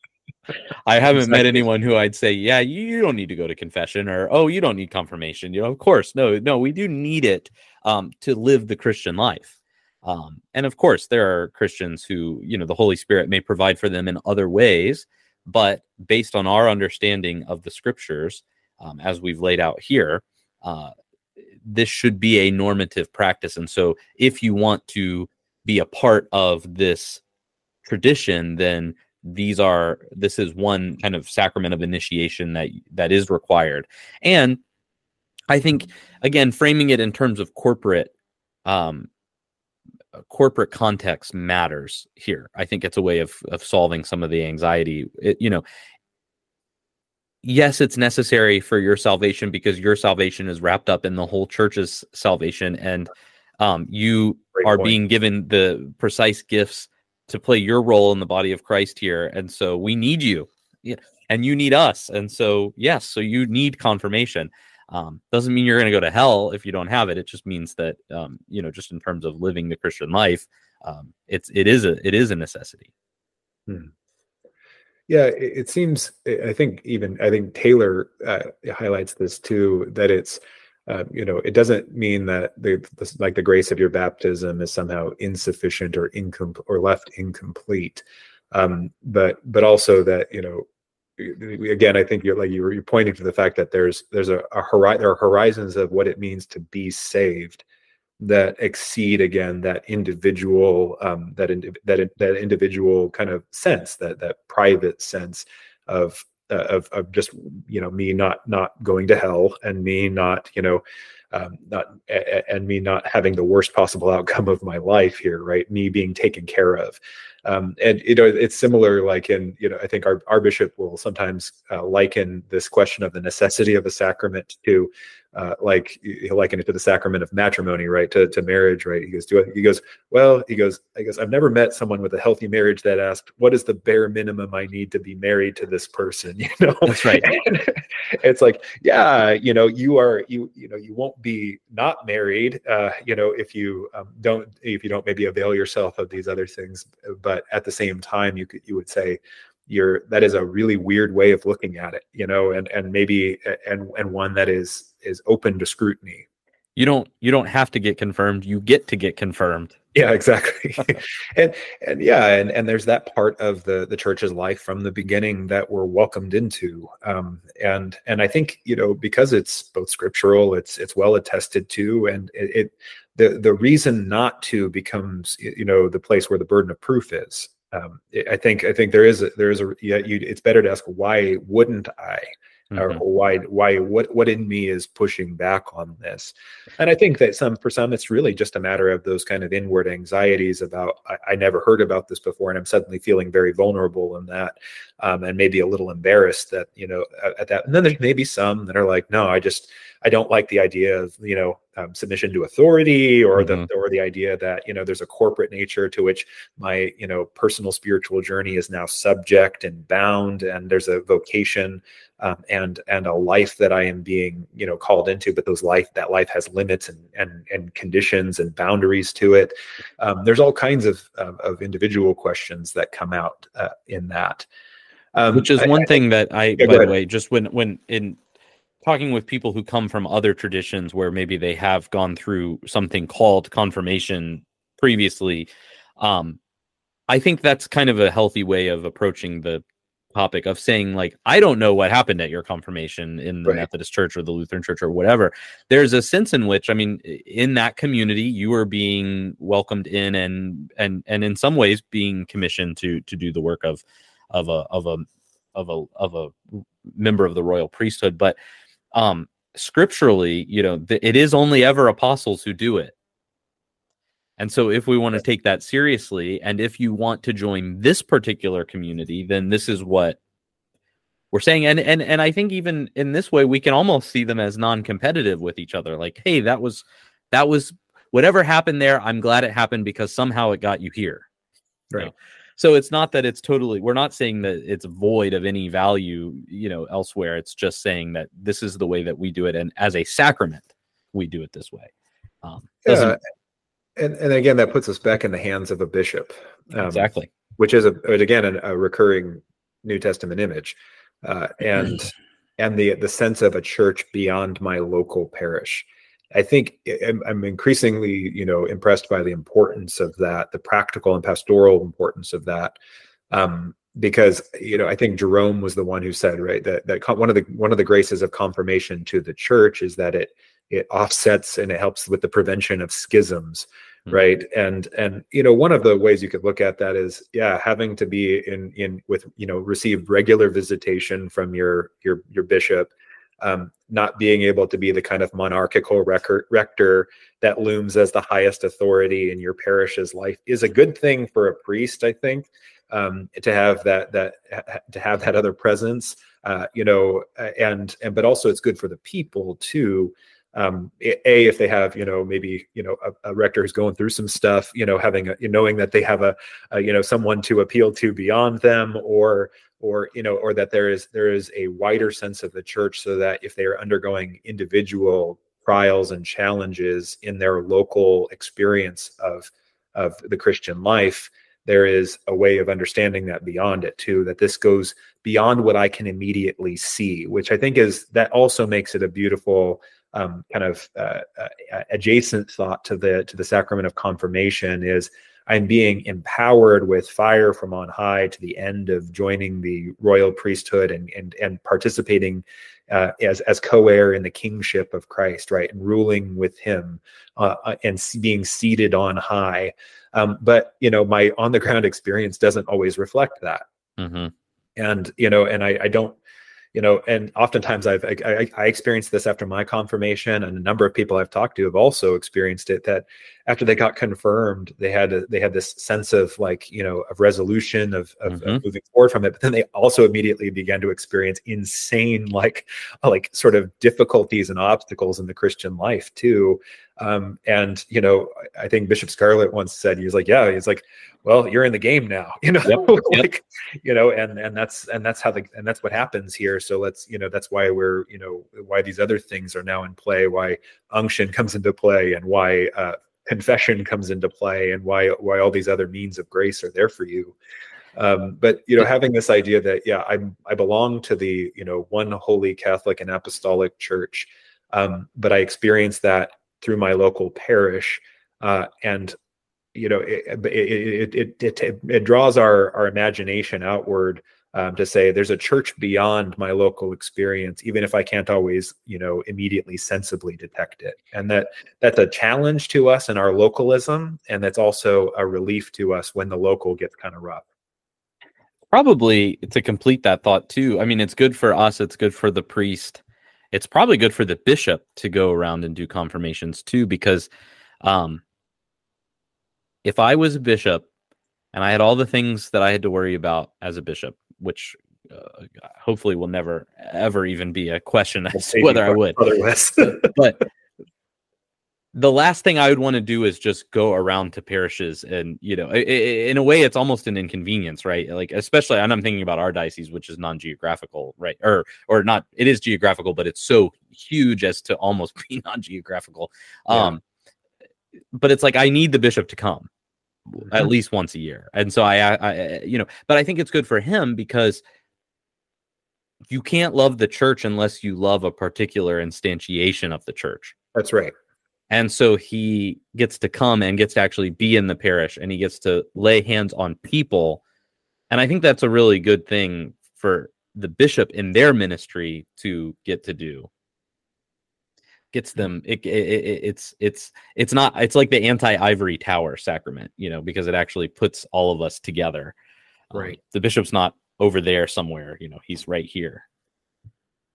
[SPEAKER 2] I haven't exactly. met anyone who I'd say, yeah, you, don't need to go to confession or, oh, you don't need confirmation. You know, of course, no, no, we do need it um, to live the Christian life. Um, and of course, there are Christians who, you know, the Holy Spirit may provide for them in other ways, but based on our understanding of the scriptures, um, as we've laid out here, uh, this should be a normative practice. And so, if you want to be a part of this tradition, then these are this is one kind of sacrament of initiation that that is required. And i think again framing it in terms of corporate um corporate context matters here. I think it's a way of of solving some of the anxiety. It, you know yes it's necessary for your salvation because your salvation is wrapped up in the whole church's salvation and um you Great are point. being given the precise gifts to play your role in the body of Christ here. And so we need you and you need us. And so, yes, so you need confirmation. Um, doesn't mean you're going to go to hell if you don't have it. It just means that, um, you know, just in terms of living the Christian life, um, it's, it is a, it is a necessity.
[SPEAKER 1] Hmm. Yeah, it, it, seems, I think even, I think Taylor uh, highlights this too, that it's, uh, you know, it doesn't mean that the, the, like the grace of your baptism is somehow insufficient or incomplete or left incomplete. Um, but but also that you know, again, I think you're like you were you're pointing to the fact that there's there's a, a hori- there are horizons of what it means to be saved that exceed again that individual um, that in, that that individual kind of sense that that private sense of uh, of of just you know me not not going to hell and me not you know um, not and me not having the worst possible outcome of my life here right? Me being taken care of. Um, and you know it's similar like in you know i think our, our bishop will sometimes uh, liken this question of the necessity of a sacrament to uh, like he'll liken it to the sacrament of matrimony, right? To, to marriage, right? He goes, do it. He goes, well, he goes, I guess I've never met someone with a healthy marriage that asked, what is the bare minimum I need to be married to this person? [laughs] You know,
[SPEAKER 2] that's right. [laughs]
[SPEAKER 1] it's like, yeah, you know, you are, you, you know, you won't be not married, uh, you know, if you um, don't, if you don't maybe avail yourself of these other things, but at the same time, you could, you would say, you're that is a really weird way of looking at it you know and and maybe and and one that is is open to scrutiny.
[SPEAKER 2] You don't you don't have to get confirmed you get to get confirmed.
[SPEAKER 1] Yeah exactly. [laughs] And and yeah and and there's that part of the the church's life from the beginning that we're welcomed into. Um and and i think you know because it's both scriptural it's it's well attested to and it, it the the reason not to becomes you know the place where the burden of proof is. Um, I think I think there is a, there is a yeah. You, it's better to ask why wouldn't I, mm-hmm. or why why what what in me is pushing back on this, and I think that some for some it's really just a matter of those kind of inward anxieties about I, I never heard about this before, and I'm suddenly feeling very vulnerable in that, um, and maybe a little embarrassed that you know at, at that. And then there's maybe some that are like, no, I just I don't like the idea of you know um, submission to authority or mm-hmm. the or the idea that you know there's a corporate nature to which my you know personal spiritual journey is now subject and bound and there's a vocation um, and and a life that I am being you know called into but those life that life has limits and and and conditions and boundaries to it um, there's all kinds of, of, of individual questions that come out uh, in that
[SPEAKER 2] um, which is one I, thing that I, yeah, by the way, just when when in talking with people who come from other traditions where maybe they have gone through something called confirmation previously um i think that's kind of a healthy way of approaching the topic of saying like i don't know what happened at your confirmation in the right. methodist church or the lutheran church or whatever there's a sense in which i mean in that community you are being welcomed in and and and in some ways being commissioned to to do the work of of a of a of a of a member of the royal priesthood but um scripturally you know th- it is only ever apostles who do it. And so if we want to take that seriously and if you want to join this particular community then this is what we're saying. And and and i think even in this way we can almost see them as non-competitive with each other. Like hey that was that was whatever happened there i'm glad it happened because somehow it got you here.
[SPEAKER 1] Right.
[SPEAKER 2] you know? So it's not that it's totally we're not saying that it's void of any value you know elsewhere it's just saying that this is the way that we do it and as a sacrament we do it this way um
[SPEAKER 1] yeah. and, and again that puts us back in the hands of a bishop
[SPEAKER 2] um, exactly
[SPEAKER 1] which is a again a, a recurring new testament image uh, and [clears throat] and the the sense of a church beyond my local parish. I think I'm, I'm increasingly, you know, impressed by the importance of that, the practical and pastoral importance of that, um, because you know I think Jerome was the one who said right that that one of the one of the graces of confirmation to the church is that it it offsets and it helps with the prevention of schisms mm-hmm. right and and you know one of the ways you could look at that is yeah having to be in in with you know receive regular visitation from your your your bishop um, not being able to be the kind of monarchical record, rector that looms as the highest authority in your parish's life is a good thing for a priest i think um, to have that that to have that other presence uh, you know and and but also it's good for the people too. Um, a if they have you know maybe you know a, a, rector who's going through some stuff you know having a, knowing that they have a, a, you know someone to appeal to beyond them or or you know or that there is there is a wider sense of the church so that if they are undergoing individual trials and challenges in their local experience of of the christian life there is a way of understanding that beyond it too that this goes beyond what i can immediately see which i think is that also makes it a beautiful um, kind of uh, uh, adjacent thought to the to the sacrament of confirmation is I'm being empowered with fire from on high to the end of joining the royal priesthood and and and participating uh, as as co-heir in the kingship of Christ, right, and ruling with Him uh, uh and being seated on high. Um, but you know, my on the ground experience doesn't always reflect that. Mm-hmm. And you know, and I, I don't you know and oftentimes i've I, I, experienced this after my confirmation and a number of people i've talked to have also experienced it that after they got confirmed they had a, they had this sense of like you know of resolution of, of, mm-hmm. of, moving forward from it but then they also immediately began to experience insane like [laughs] like sort of difficulties and obstacles in the christian life too um, and you know i think bishop scarlett once said he was like yeah he's like well you're in the game now [laughs] you know yep, [laughs] like yep. you know and and that's and that's how the and that's what happens here so let's you know that's why we're you know why these other things are now in play why unction comes into play and why uh, confession comes into play and why why all these other means of grace are there for you. Um, but you know having this idea that yeah i'm i belong to the you know one holy catholic and apostolic church um, but i experience that through my local parish uh, and you know it it, it it, it, draws our our imagination outward um, to say there's a church beyond my local experience even if i can't always you know immediately sensibly detect it. And that that's a challenge to us in our localism and that's also a relief to us when the local gets kind of rough.
[SPEAKER 2] Probably to complete that thought too i mean it's good for us it's good for the priest it's probably good for the bishop to go around and do confirmations too because um if I was a bishop and I had all the things that I had to worry about as a bishop, which uh, hopefully will never ever even be a question [laughs] as to whether I would. but the last thing I would want to do is just go around to parishes and you know, in a way, it's almost an inconvenience, right? Like especially, and I'm thinking about our diocese, which is non-geographical, right? Or or not, it is geographical, but it's so huge as to almost [laughs] be non-geographical. Yeah. Um, but it's like I need the bishop to come at mm-hmm. least once a year, and so I, I, you know, but I think it's good for him because you can't love the church unless you love a particular instantiation of the church.
[SPEAKER 1] That's right.
[SPEAKER 2] And so he gets to come and gets to actually be in the parish and he gets to lay hands on people. And I think that's a really good thing for the bishop in their ministry to get to do gets them it, it, it, it's it's it's not it's like the anti ivory tower sacrament you know because it actually puts all of us together.
[SPEAKER 1] Um, right. um,
[SPEAKER 2] the bishop's not over there somewhere you know he's right here.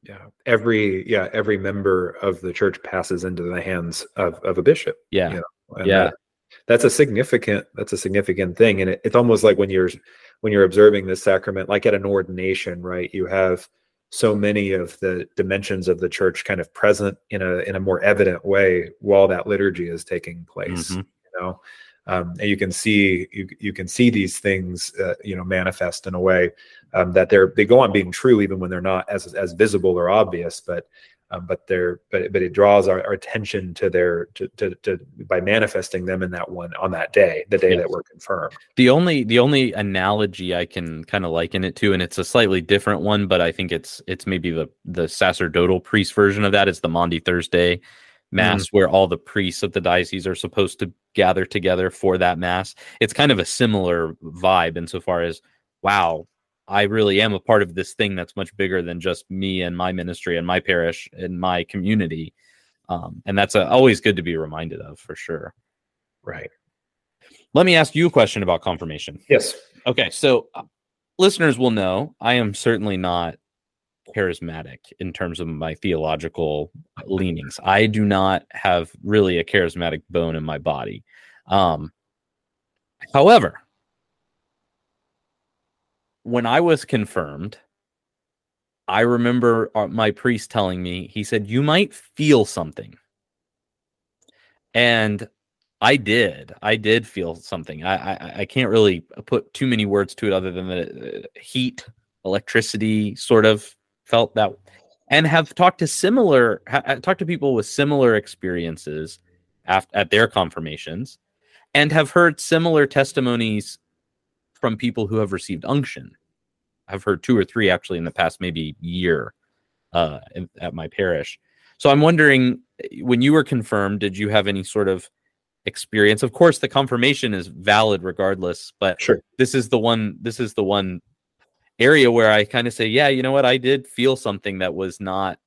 [SPEAKER 1] Yeah every yeah every member of the church passes into the hands of, of a bishop
[SPEAKER 2] yeah you know? yeah.
[SPEAKER 1] that, that's a significant that's a significant thing and it, it's almost like when you're when you're observing this sacrament like at an ordination right you have so many of the dimensions of the church kind of present in a in a more evident way while that liturgy is taking place. Mm-hmm. You know, um, and you can see you you can see these things uh, you know manifest in a way um, that they're they go on being true even when they're not as as visible or obvious, but um, but they're but but it draws our, our attention to their to, to, to by manifesting them in that one on that day the day yes. that we're confirmed
[SPEAKER 2] the only the only analogy i can kind of liken it to and it's a slightly different one but i think it's it's maybe the the sacerdotal priest version of that is the maundy thursday mass mm. where all the priests of the diocese are supposed to gather together for that mass it's kind of a similar vibe insofar as wow I really am a part of this thing that's much bigger than just me and my ministry and my parish and my community. Um, and that's a, uh, always good to be reminded of for sure.
[SPEAKER 1] Right.
[SPEAKER 2] Let me ask you a question about confirmation.
[SPEAKER 1] Yes.
[SPEAKER 2] Okay. So uh, listeners will know I am certainly not charismatic in terms of my theological leanings. I do not have really a charismatic bone in my body. Um, however, when I was confirmed, I remember uh, my priest telling me, he said, You might feel something. And I did. I did feel something. I, I, I can't really put too many words to it other than the uh, heat, electricity sort of felt that and have talked to similar ha- talked to people with similar experiences at, at their confirmations and have heard similar testimonies from people who have received unction. I've heard two or three actually in the past maybe year uh, in, at my parish. So I'm wondering, when you were confirmed, did you have any sort of experience? Of course, the confirmation is valid regardless, but
[SPEAKER 1] sure.
[SPEAKER 2] this is the one. This is the one area where I kind of say, yeah, you know what, I did feel something that was not.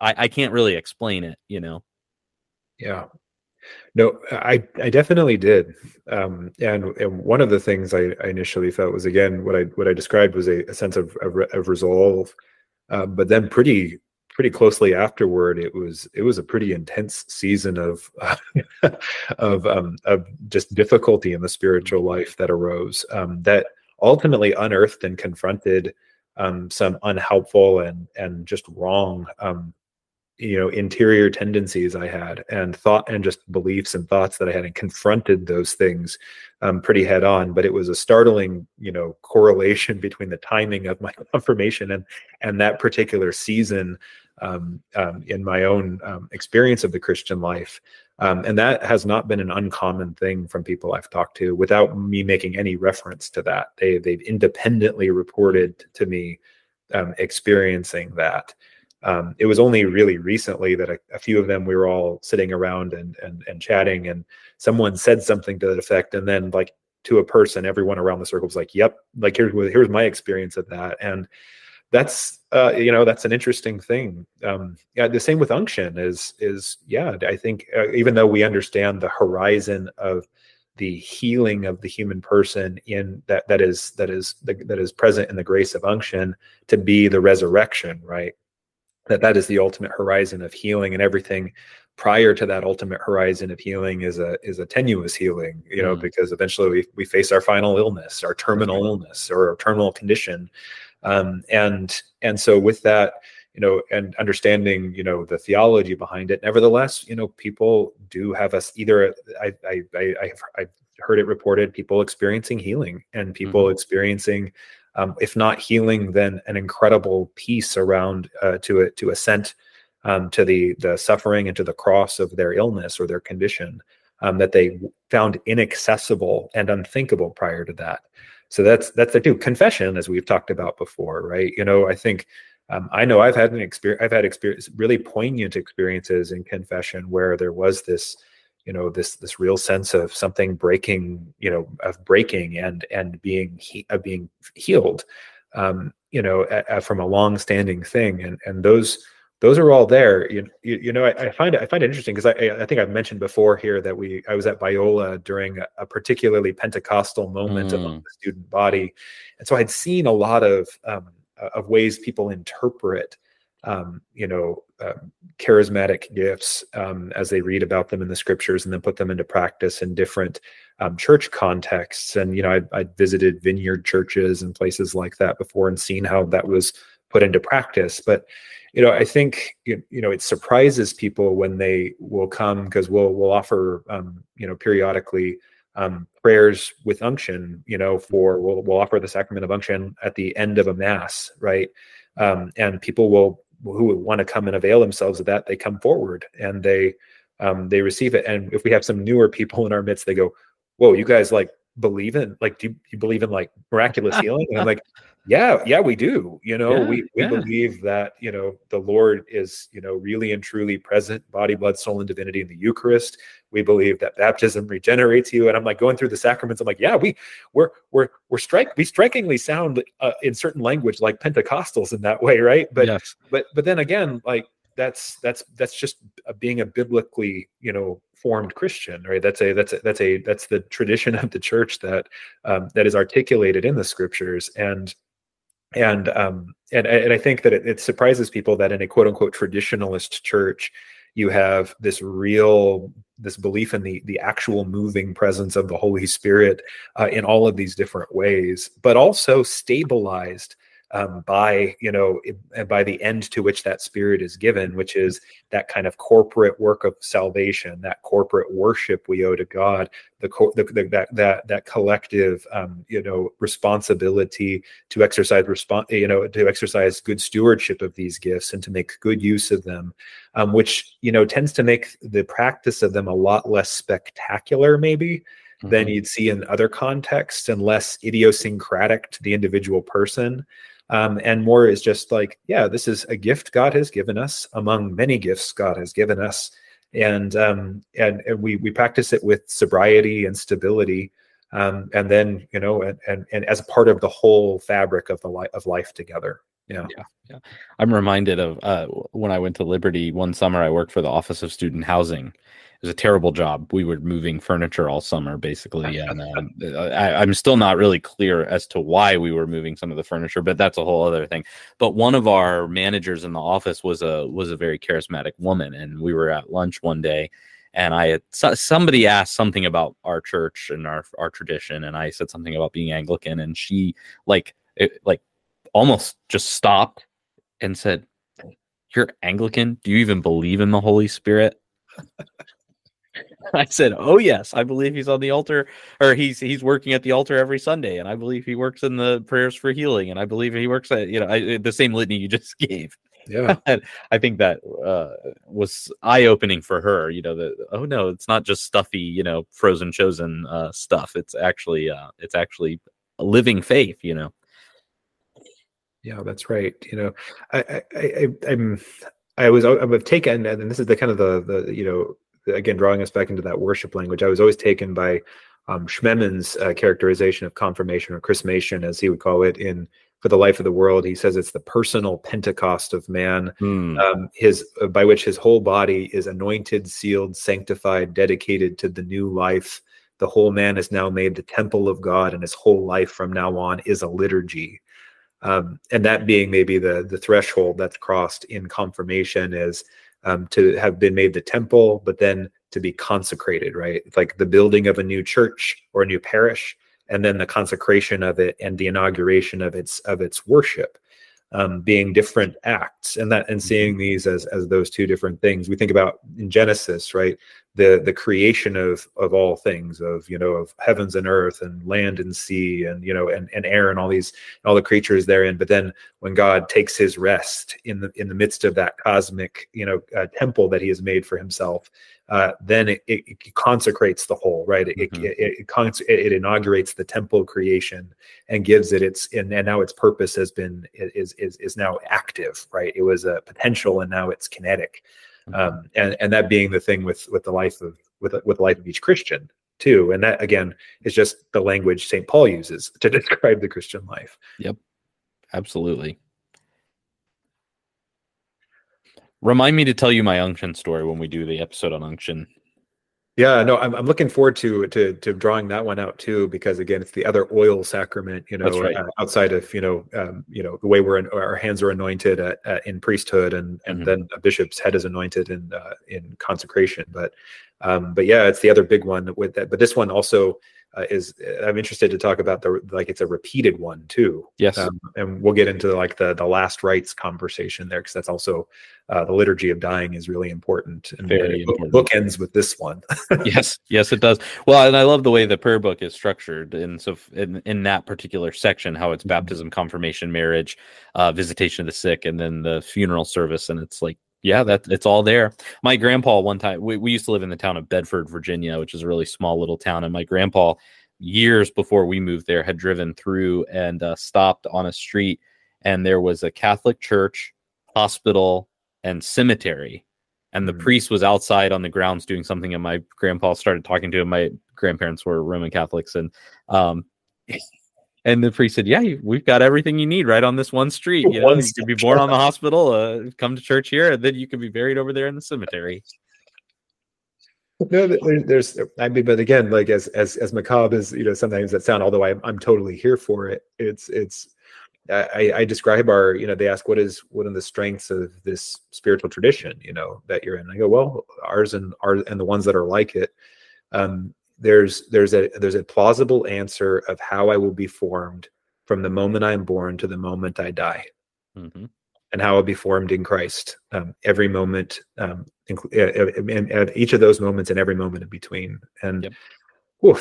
[SPEAKER 2] I, I can't really explain it, you know.
[SPEAKER 1] Yeah, no, I I definitely did, um, and and one of the things I, I, initially felt was again what I what I described was a, a sense of of, of resolve, uh, but then pretty pretty closely afterward it was it was a pretty intense season of uh, [laughs] of um, of just difficulty in the spiritual life that arose um, that ultimately unearthed and confronted um, some unhelpful and and just wrong um, you know interior tendencies i had and thought and just beliefs and thoughts that i had and confronted those things um, pretty head on but it was a startling you know correlation [laughs] between the timing of my [laughs] confirmation and and that particular season um, um, in my own um, experience of the christian life. Um, and that has not been an uncommon thing from people i've talked to without me making any reference to that. They they've independently reported to me um, experiencing that um, it was only really recently that a, a, few of them we were all sitting around and and and chatting, and someone said something to that effect, and then like to a person, everyone around the circle was like, "Yep, like here's here's my experience of that," and that's uh, you know that's an interesting thing. Um, yeah, the same with unction is is yeah. I think uh, even though we understand the horizon of the healing of the human person in that that is that is that is present in the grace of unction to be the resurrection, right? That that is the ultimate horizon of healing and everything prior to that ultimate horizon of healing is a is a tenuous healing you know mm. because eventually we, we face our final illness our terminal illness or our terminal condition um, and and so with that you know and understanding you know the theology behind it nevertheless you know people do have us either i i, I i've, I've heard it reported people experiencing healing and people mm-hmm. experiencing um, if not healing, then an incredible peace around uh, to a, to assent um, to the the suffering and to the cross of their illness or their condition um, that they found inaccessible and unthinkable prior to that. So that's that's the two confession, as we've talked about before, right? You know, I think um, I know I've had an experience. I've had experience, really poignant experiences in confession where there was this you know this this real sense of something breaking you know of breaking and and being he, uh, being healed um you know a, a, from a long standing thing. And and those those are all there. You, you, you know I, I, find it i find it interesting because I, I think i've mentioned before here that we i was at biola during a, a particularly pentecostal moment mm. among the student body. And so i'd seen a lot of um, of ways people interpret um, you know, uh, charismatic gifts um, as they read about them in the scriptures and then put them into practice in different um, church contexts. And, you know, I, I visited vineyard churches and places like that before and seen how that was put into practice. But you know, I think you, you know it surprises people when they will come because we'll we'll offer um, you know periodically um, prayers with unction. You know, for we'll we'll offer the sacrament of unction at the end of a mass, right? Um, and people will who would want to come and avail themselves of that, they come forward and they um, they receive it. And if we have some newer people in our midst, they go, "Whoa, you guys like believe in like do you, you believe in like miraculous [laughs] healing?" And I'm like, yeah yeah we do you know yeah, we, we yeah. believe that you know the lord is you know really and truly present body blood soul and divinity in the eucharist we believe that baptism regenerates you and i'm like going through the sacraments i'm like yeah we we're we're we're strike we strikingly sound uh, in certain language like pentecostals in that way right but yes. but but then again like that's that's that's just being a biblically you know formed christian right? That's a that's a, that's a that's the tradition of the church that um, that is articulated in the scriptures. And and um, and and I think that it, it, surprises people that in a quote unquote traditionalist church, you have this real this belief in the the actual moving presence of the Holy Spirit uh, in all of these different ways, but also stabilized um, by you know by the end to which that spirit is given which is that kind of corporate work of salvation that corporate worship we owe to god the, the, the that that that collective um, you know responsibility to exercise respond you know to exercise good stewardship of these gifts and to make good use of them um, which you know tends to make the practice of them a lot less spectacular maybe mm-hmm. than you'd see in other contexts and less idiosyncratic to the individual person um, and more is just like yeah this is a gift god has given us among many gifts god has given us. And um, and, and we we practice it with sobriety and stability um, and then you know and, and and as a part of the whole fabric of the life of life together yeah
[SPEAKER 2] yeah yeah i'm reminded of uh, when i went to liberty one summer i worked for the office of student housing It was a terrible job. We were moving furniture all summer, basically, [laughs] and um, I, am still not really clear as to why we were moving some of the furniture, but that's a whole other thing. But one of our managers in the office was a was a very charismatic woman, and we were at lunch one day, and I had somebody asked something about our church and our our tradition, and I said something about being Anglican, and she like it, like almost just stopped and said, "You're Anglican? Do you even believe in the Holy Spirit?" [laughs] I said, "Oh yes, I believe he's on the altar, or he's he's working at the altar every Sunday, and I believe he works in the prayers for healing, and I believe he works at you know I, the same litany you just [laughs] gave."
[SPEAKER 1] Yeah, [laughs]
[SPEAKER 2] I think that uh, was eye opening for her. You know that oh no, it's not just stuffy you know frozen chosen uh, stuff. It's actually uh, it's actually a living faith. You know.
[SPEAKER 1] Yeah, that's right. You know, I I, I I'm I was I've taken, and this is the kind of the the you know again drawing us back into that worship language i was always taken by um, schmemann's uh, characterization of confirmation or chrismation as he would call it in for the life of the world he says it's the personal pentecost of man hmm. um, his uh, by which his whole body is anointed sealed sanctified dedicated to the new life the whole man is now made the temple of god and his whole life from now on is a liturgy um, and that being maybe the the threshold that's crossed in confirmation is um, to have been made the temple, but then to be consecrated, right? Like the building of a new church or a new parish, and then the consecration of it and the inauguration of its of its worship um, being different acts and that and seeing mm-hmm. these as as those two different things we think about in genesis right the the creation of of all things of you know of heavens and earth and land and sea and you know and, and air and all these all the creatures therein but then when god takes his rest in the in the midst of that cosmic you know uh, temple that he has made for himself uh, then it, it, it, consecrates the whole, right? It, mm-hmm. it, it, inaugurates the temple creation and gives it its, and, and now its purpose has been, is, is, is now active, right? It was a potential and now it's kinetic. Mm-hmm. Um, and, and that being the thing with, with the life of, with, with the life of each Christian too. And that again is just the language St. Paul uses to [laughs] describe the Christian life.
[SPEAKER 2] Yep. Absolutely. Remind me to tell you my unction story when we do the episode on unction.
[SPEAKER 1] Yeah, no, I'm, I'm looking forward to to to drawing that one out too because again, it's the other oil sacrament, you know, right. uh, outside of you know, um, you know, the way we're in, our hands are anointed at, at, in priesthood, and and mm-hmm. then a bishop's head is anointed in uh, in consecration. But um, but yeah, it's the other big one with that. But this one also uh, is I'm interested to talk about the like it's a repeated one too.
[SPEAKER 2] Yes,
[SPEAKER 1] um, and we'll get into like the the last rites conversation there because that's also uh, the liturgy of dying is really important and
[SPEAKER 2] very
[SPEAKER 1] important. book ends with this one. [laughs]
[SPEAKER 2] yes, yes, it does. Well, and I love the way the prayer book is structured, and so in in that particular section, how it's mm-hmm. baptism, confirmation, marriage, uh, visitation of the sick, and then the funeral service, and it's like yeah, that it's all there. My grandpa one time we, we used to live in the town of Bedford, Virginia, which is a really small little town, and my grandpa years before we moved there had driven through and uh, stopped on a street and there was a Catholic church, hospital, and cemetery. And the mm-hmm. priest was outside on the grounds doing something, and my grandpa started talking to him. My grandparents were Roman Catholics, and um, [laughs] and the priest said, "Yeah, we've got everything you need right on this one street. You know, you could be born on the [laughs] hospital, uh, come to church here, and then you can be buried over there in the cemetery."
[SPEAKER 1] No, there's, I mean, but again, like as as as macabre as you know, sometimes that sound. Although I'm I'm totally here for it. It's it's. I, I describe our, you know, they ask what is what are the strengths of this spiritual tradition, you know, that you're in. I go, well, ours and ours and the ones that are like it. Um, there's there's a there's a plausible answer of how I will be formed from the moment I'm born to the moment I die, mm-hmm. and how I'll be formed in Christ. Um, every moment, um, and, at each of those moments, and every moment in between. And yep.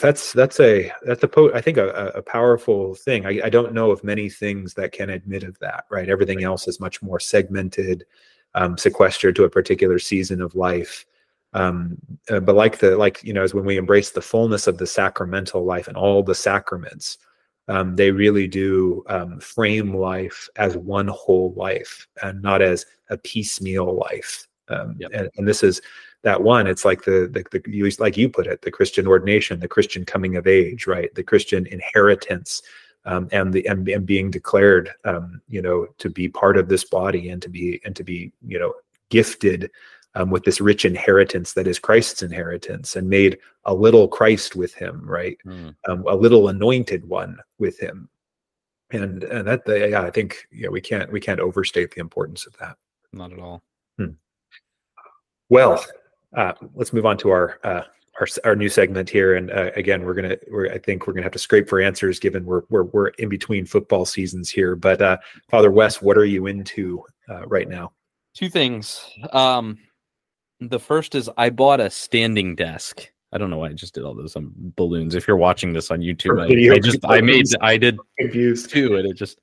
[SPEAKER 1] That's that's a that's a po- I think a, a powerful thing. I, I don't know of many things that can admit of that. Right, everything right. else is much more segmented, um, sequestered to a particular season of life um, uh, but like the like you know as when we embrace the fullness of the sacramental life and all the sacraments um, they really do um, frame life as one whole life and not as a piecemeal life um, yep. and, and, this is that one it's like the, the, the you, like you put it the christian ordination the christian coming of age right the christian inheritance um, and the and, and being declared um, you know to be part of this body and to be and to be you know gifted um, with this rich inheritance that is Christ's inheritance and made a little Christ with him, right? Mm. Um, a little anointed one with him. And and that yeah, I think yeah, we can't we can't overstate the importance of that.
[SPEAKER 2] Not at all.
[SPEAKER 1] Hmm. Well, uh, let's move on to our uh, our, our new segment here. And uh, again, we're gonna we're I think we're gonna have to scrape for answers given we're we're we're in between football seasons here. But uh, Father Wes, what are you into uh, right now?
[SPEAKER 2] Two things. Um, the first is I bought a standing desk. I don't know why I just did all those um, balloons. If you're watching this on YouTube, I, I, just I made I did [laughs] confused too, and it just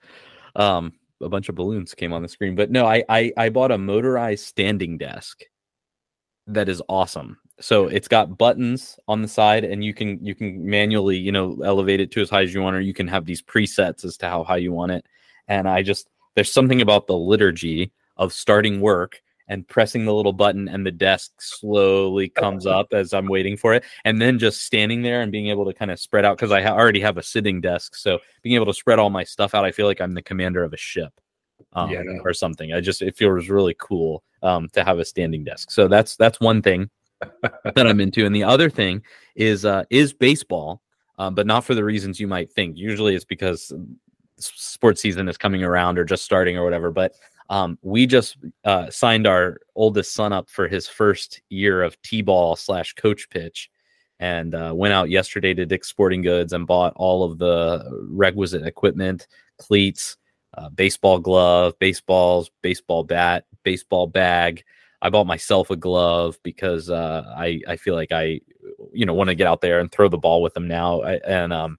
[SPEAKER 2] um a bunch of balloons came on the screen. But no, I I, I bought a motorized standing desk that is awesome. So it's got buttons on the side, and you can you can manually you know elevate it to as high as you want, or you can have these presets as to how high you want it. And I just there's something about the liturgy of starting work and pressing the little button and the desk slowly comes up as I'm waiting for it. And then just standing there and being able to kind of spread out because I ha- already have a sitting desk. So being able to spread all my stuff out I feel like I'm the commander of a ship um, yeah, no. or something. I just it feels really cool um, to have a standing desk. So that's that's one thing [laughs] that I'm into. And the other thing is uh, is baseball um, but not for the reasons you might think. Usually it's because sports season is coming around or just starting or whatever but um, we just uh, signed our oldest son up for his first year of t-ball slash coach pitch and uh, went out yesterday to dick's sporting goods and bought all of the requisite equipment cleats uh, baseball glove baseballs baseball bat baseball bag. I bought myself a glove because uh, I, I feel like i you know want to get out there and throw the ball with them now. I, and um,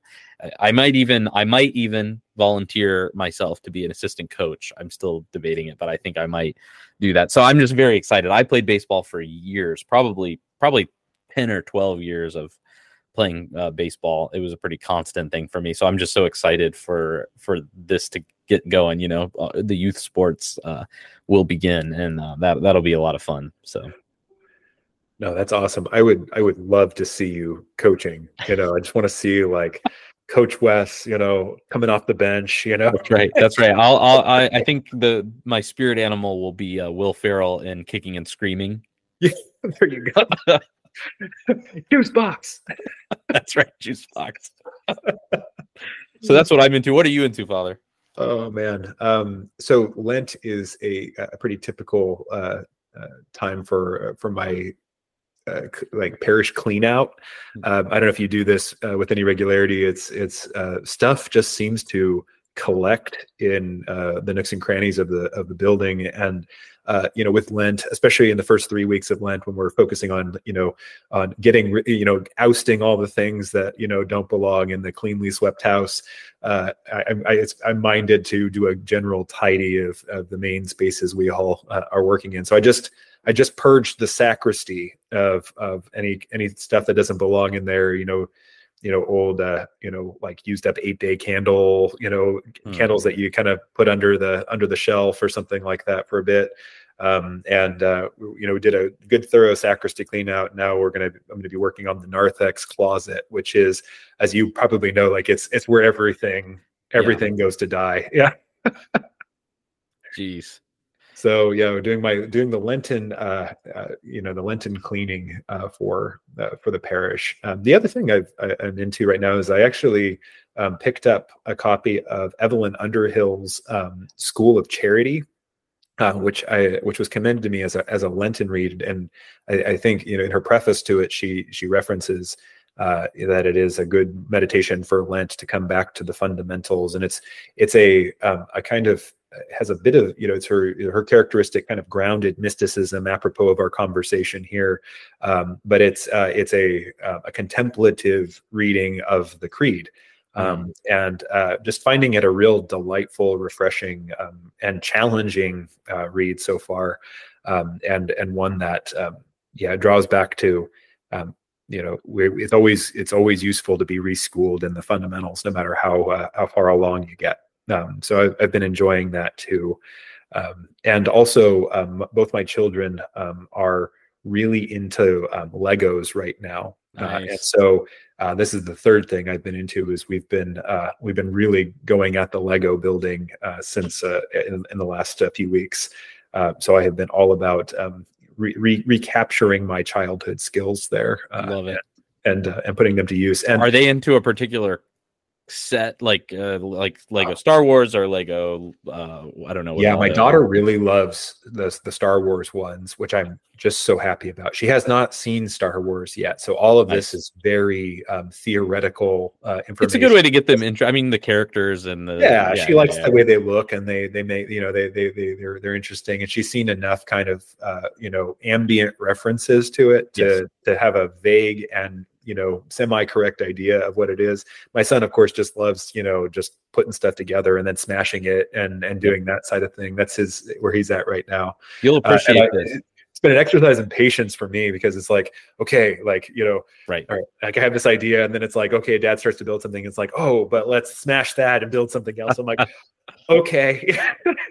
[SPEAKER 2] I might even I might even volunteer myself to be an assistant coach. I'm still debating it, but I think I might do that. So I'm just very excited. I played baseball for years, probably probably 10 or 12 years of playing uh, baseball. It was a pretty constant thing for me. So I'm just so excited for for this to get going, you know, uh, the youth sports uh, will begin and uh, that that'll be a lot of fun. So
[SPEAKER 1] no, that's awesome. I would I would love to see you coaching. You know, I just want to see like Coach Wes, you know, coming off the bench, you know.
[SPEAKER 2] That's right. That's right. I'll, I'll I, I [laughs] think the my spirit animal will be uh, Will Ferrell in Kicking and Screaming.
[SPEAKER 1] Yeah, [laughs] there you go. [laughs] juice box.
[SPEAKER 2] that's right, juice box. so that's what I'm into. What are you into, Father?
[SPEAKER 1] Oh man. Um, so Lent is a, a pretty typical uh, uh, time for uh, for my uh, like parish clean out. Uh, I don't know if you do this uh, with any regularity. It's it's uh, stuff just seems to collect in uh, the nooks and crannies of the of the building and uh, you know with lent especially in the first three weeks of lent when we're focusing on you know on getting you know ousting all the things that you know don't belong in the cleanly swept house uh, I, I, I'm minded to do a general tidy of, of the main spaces we all uh, are working in. So i just i just purged the sacristy of of any any stuff that doesn't belong in there you know you know old uh you know like used up eight day candle you know mm. candles that you kind of put under the under the shelf or something like that for a bit. Um and uh you know we did a good thorough sacristy clean out. Now we're gonna i'm gonna be working on the narthex closet which is as you probably know like it's it's where everything everything yeah. goes to die. [laughs] Yeah.
[SPEAKER 2] Jeez
[SPEAKER 1] so yeah doing my doing the lenten uh, uh, you know the lenten cleaning uh, for uh, for the parish. Um, the other thing i am into right now is i actually um, picked up a copy of evelyn underhill's um, school of charity uh, which I which was commended to me as a as a Lenten read, and I, I think you know in her preface to it, she she references uh, that it is a good meditation for Lent to come back to the fundamentals, and it's it's a um, a kind of has a bit of you know it's her her characteristic kind of grounded mysticism apropos of our conversation here. Um, but it's uh, it's a uh, a contemplative reading of the creed. Um, mm. and uh, just finding it a real delightful refreshing um, and challenging uh, read so far um, and and one that um, yeah draws back to um, you know it's always it's always useful to be reschooled in the fundamentals no matter how uh, how far along you get um, so I've, I've, been enjoying that too. Um, and also, um, both my children um, are really into um, Legos right now. Nice. Uh, and so uh, this is the third thing I've been into is we've been uh, we've been really going at the Lego building uh, since uh, in, in, the last uh, few weeks. so I have been all about um, re- re- recapturing my childhood skills there.
[SPEAKER 2] Love it.
[SPEAKER 1] And, and putting them to use. And
[SPEAKER 2] are they into a particular set like uh like lego star wars or lego uh i don't know
[SPEAKER 1] yeah my daughter really loves the the star wars ones which i'm just so happy about she has not seen star wars yet so all of this is very um theoretical uh information
[SPEAKER 2] it's a good way to get them in i mean the characters and the
[SPEAKER 1] yeah, yeah she likes yeah. the way they look and they they make you know they they, they they're they're interesting and she's seen enough kind of uh you know ambient references to it to yes. to have a vague and you know semi-correct idea of what it is. My son of course just loves you know just putting stuff together and then smashing it and and doing that side of thing. That's his where he's at right now.
[SPEAKER 2] You'll uh, appreciate uh, this.
[SPEAKER 1] it's been an exercise in patience for me because it's like okay like you know
[SPEAKER 2] right.
[SPEAKER 1] right like i have this idea and then it's like okay dad starts to build something. It's like oh but let's smash that and build something else. I'm like okay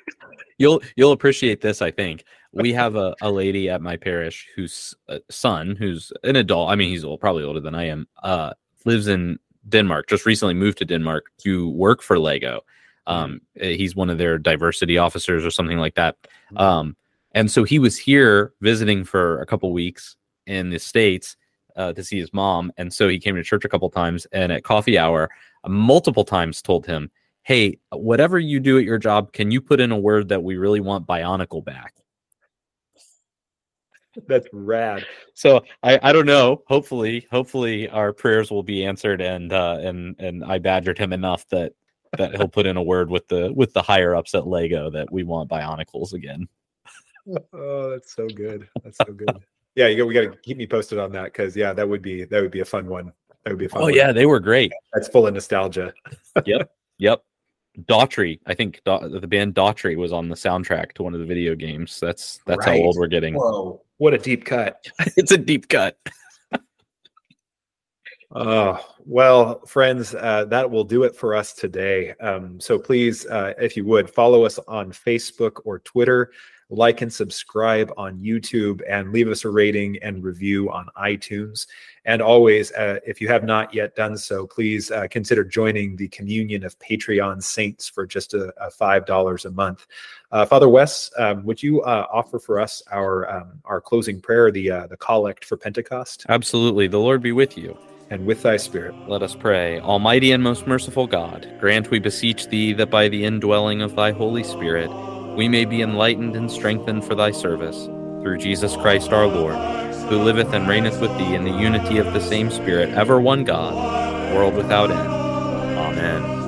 [SPEAKER 1] [laughs]
[SPEAKER 2] you'll you'll appreciate this i think we have a, a lady at my parish whose uh, son, who's an adult, I mean, he's old, probably older than I am, uh, lives in Denmark, just recently moved to Denmark to work for Lego. Um, eh, he's one of their diversity officers or something like that. Mm-hmm. Um, and so he was here visiting for a couple weeks in the States uh, to see his mom. And so he came to church a couple times and at coffee hour, multiple times told him, Hey, whatever you do at your job, can you put in a word that we really want Bionicle back?
[SPEAKER 1] That's rad.
[SPEAKER 2] So I, I don't know. Hopefully, hopefully our prayers will be answered and uh and and I badgered him enough that that he'll put in a word with the with the higher ups at Lego that we want Bionicles again.
[SPEAKER 1] Oh, that's so good. That's so good. yeah, you got, we got to keep me posted on that because yeah, that would be that would be a fun one. That would be a fun.
[SPEAKER 2] Oh
[SPEAKER 1] one.
[SPEAKER 2] yeah, they were great.
[SPEAKER 1] That's full of nostalgia.
[SPEAKER 2] yep. Yep. Daughtry, I think da- the band Daughtry was on the soundtrack to one of the video games. That's that's right. how old we're getting.
[SPEAKER 1] Whoa, what a deep cut! [laughs] [laughs]
[SPEAKER 2] it's a deep cut.
[SPEAKER 1] Oh, well, friends, uh, that will do it for us today. Um, so please, uh, if you would, follow us on Facebook or Twitter like and subscribe on YouTube, and leave us a rating and review on iTunes. And always, uh, if you have not yet done so, please uh, consider joining the communion of Patreon saints for just a, a five dollars a month. Uh, Father Wes, um, would you uh, offer for us our um, our closing prayer, the uh, the collect for Pentecost?
[SPEAKER 2] Absolutely. The Lord be with you
[SPEAKER 1] and with thy spirit.
[SPEAKER 2] Let us pray. Almighty and most merciful God, grant we beseech thee that by the indwelling of thy Holy Spirit we may be enlightened and strengthened for thy service, through Jesus Christ our Lord, who liveth and reigneth with thee in the unity of the same Spirit, ever one God, world without end. Amen.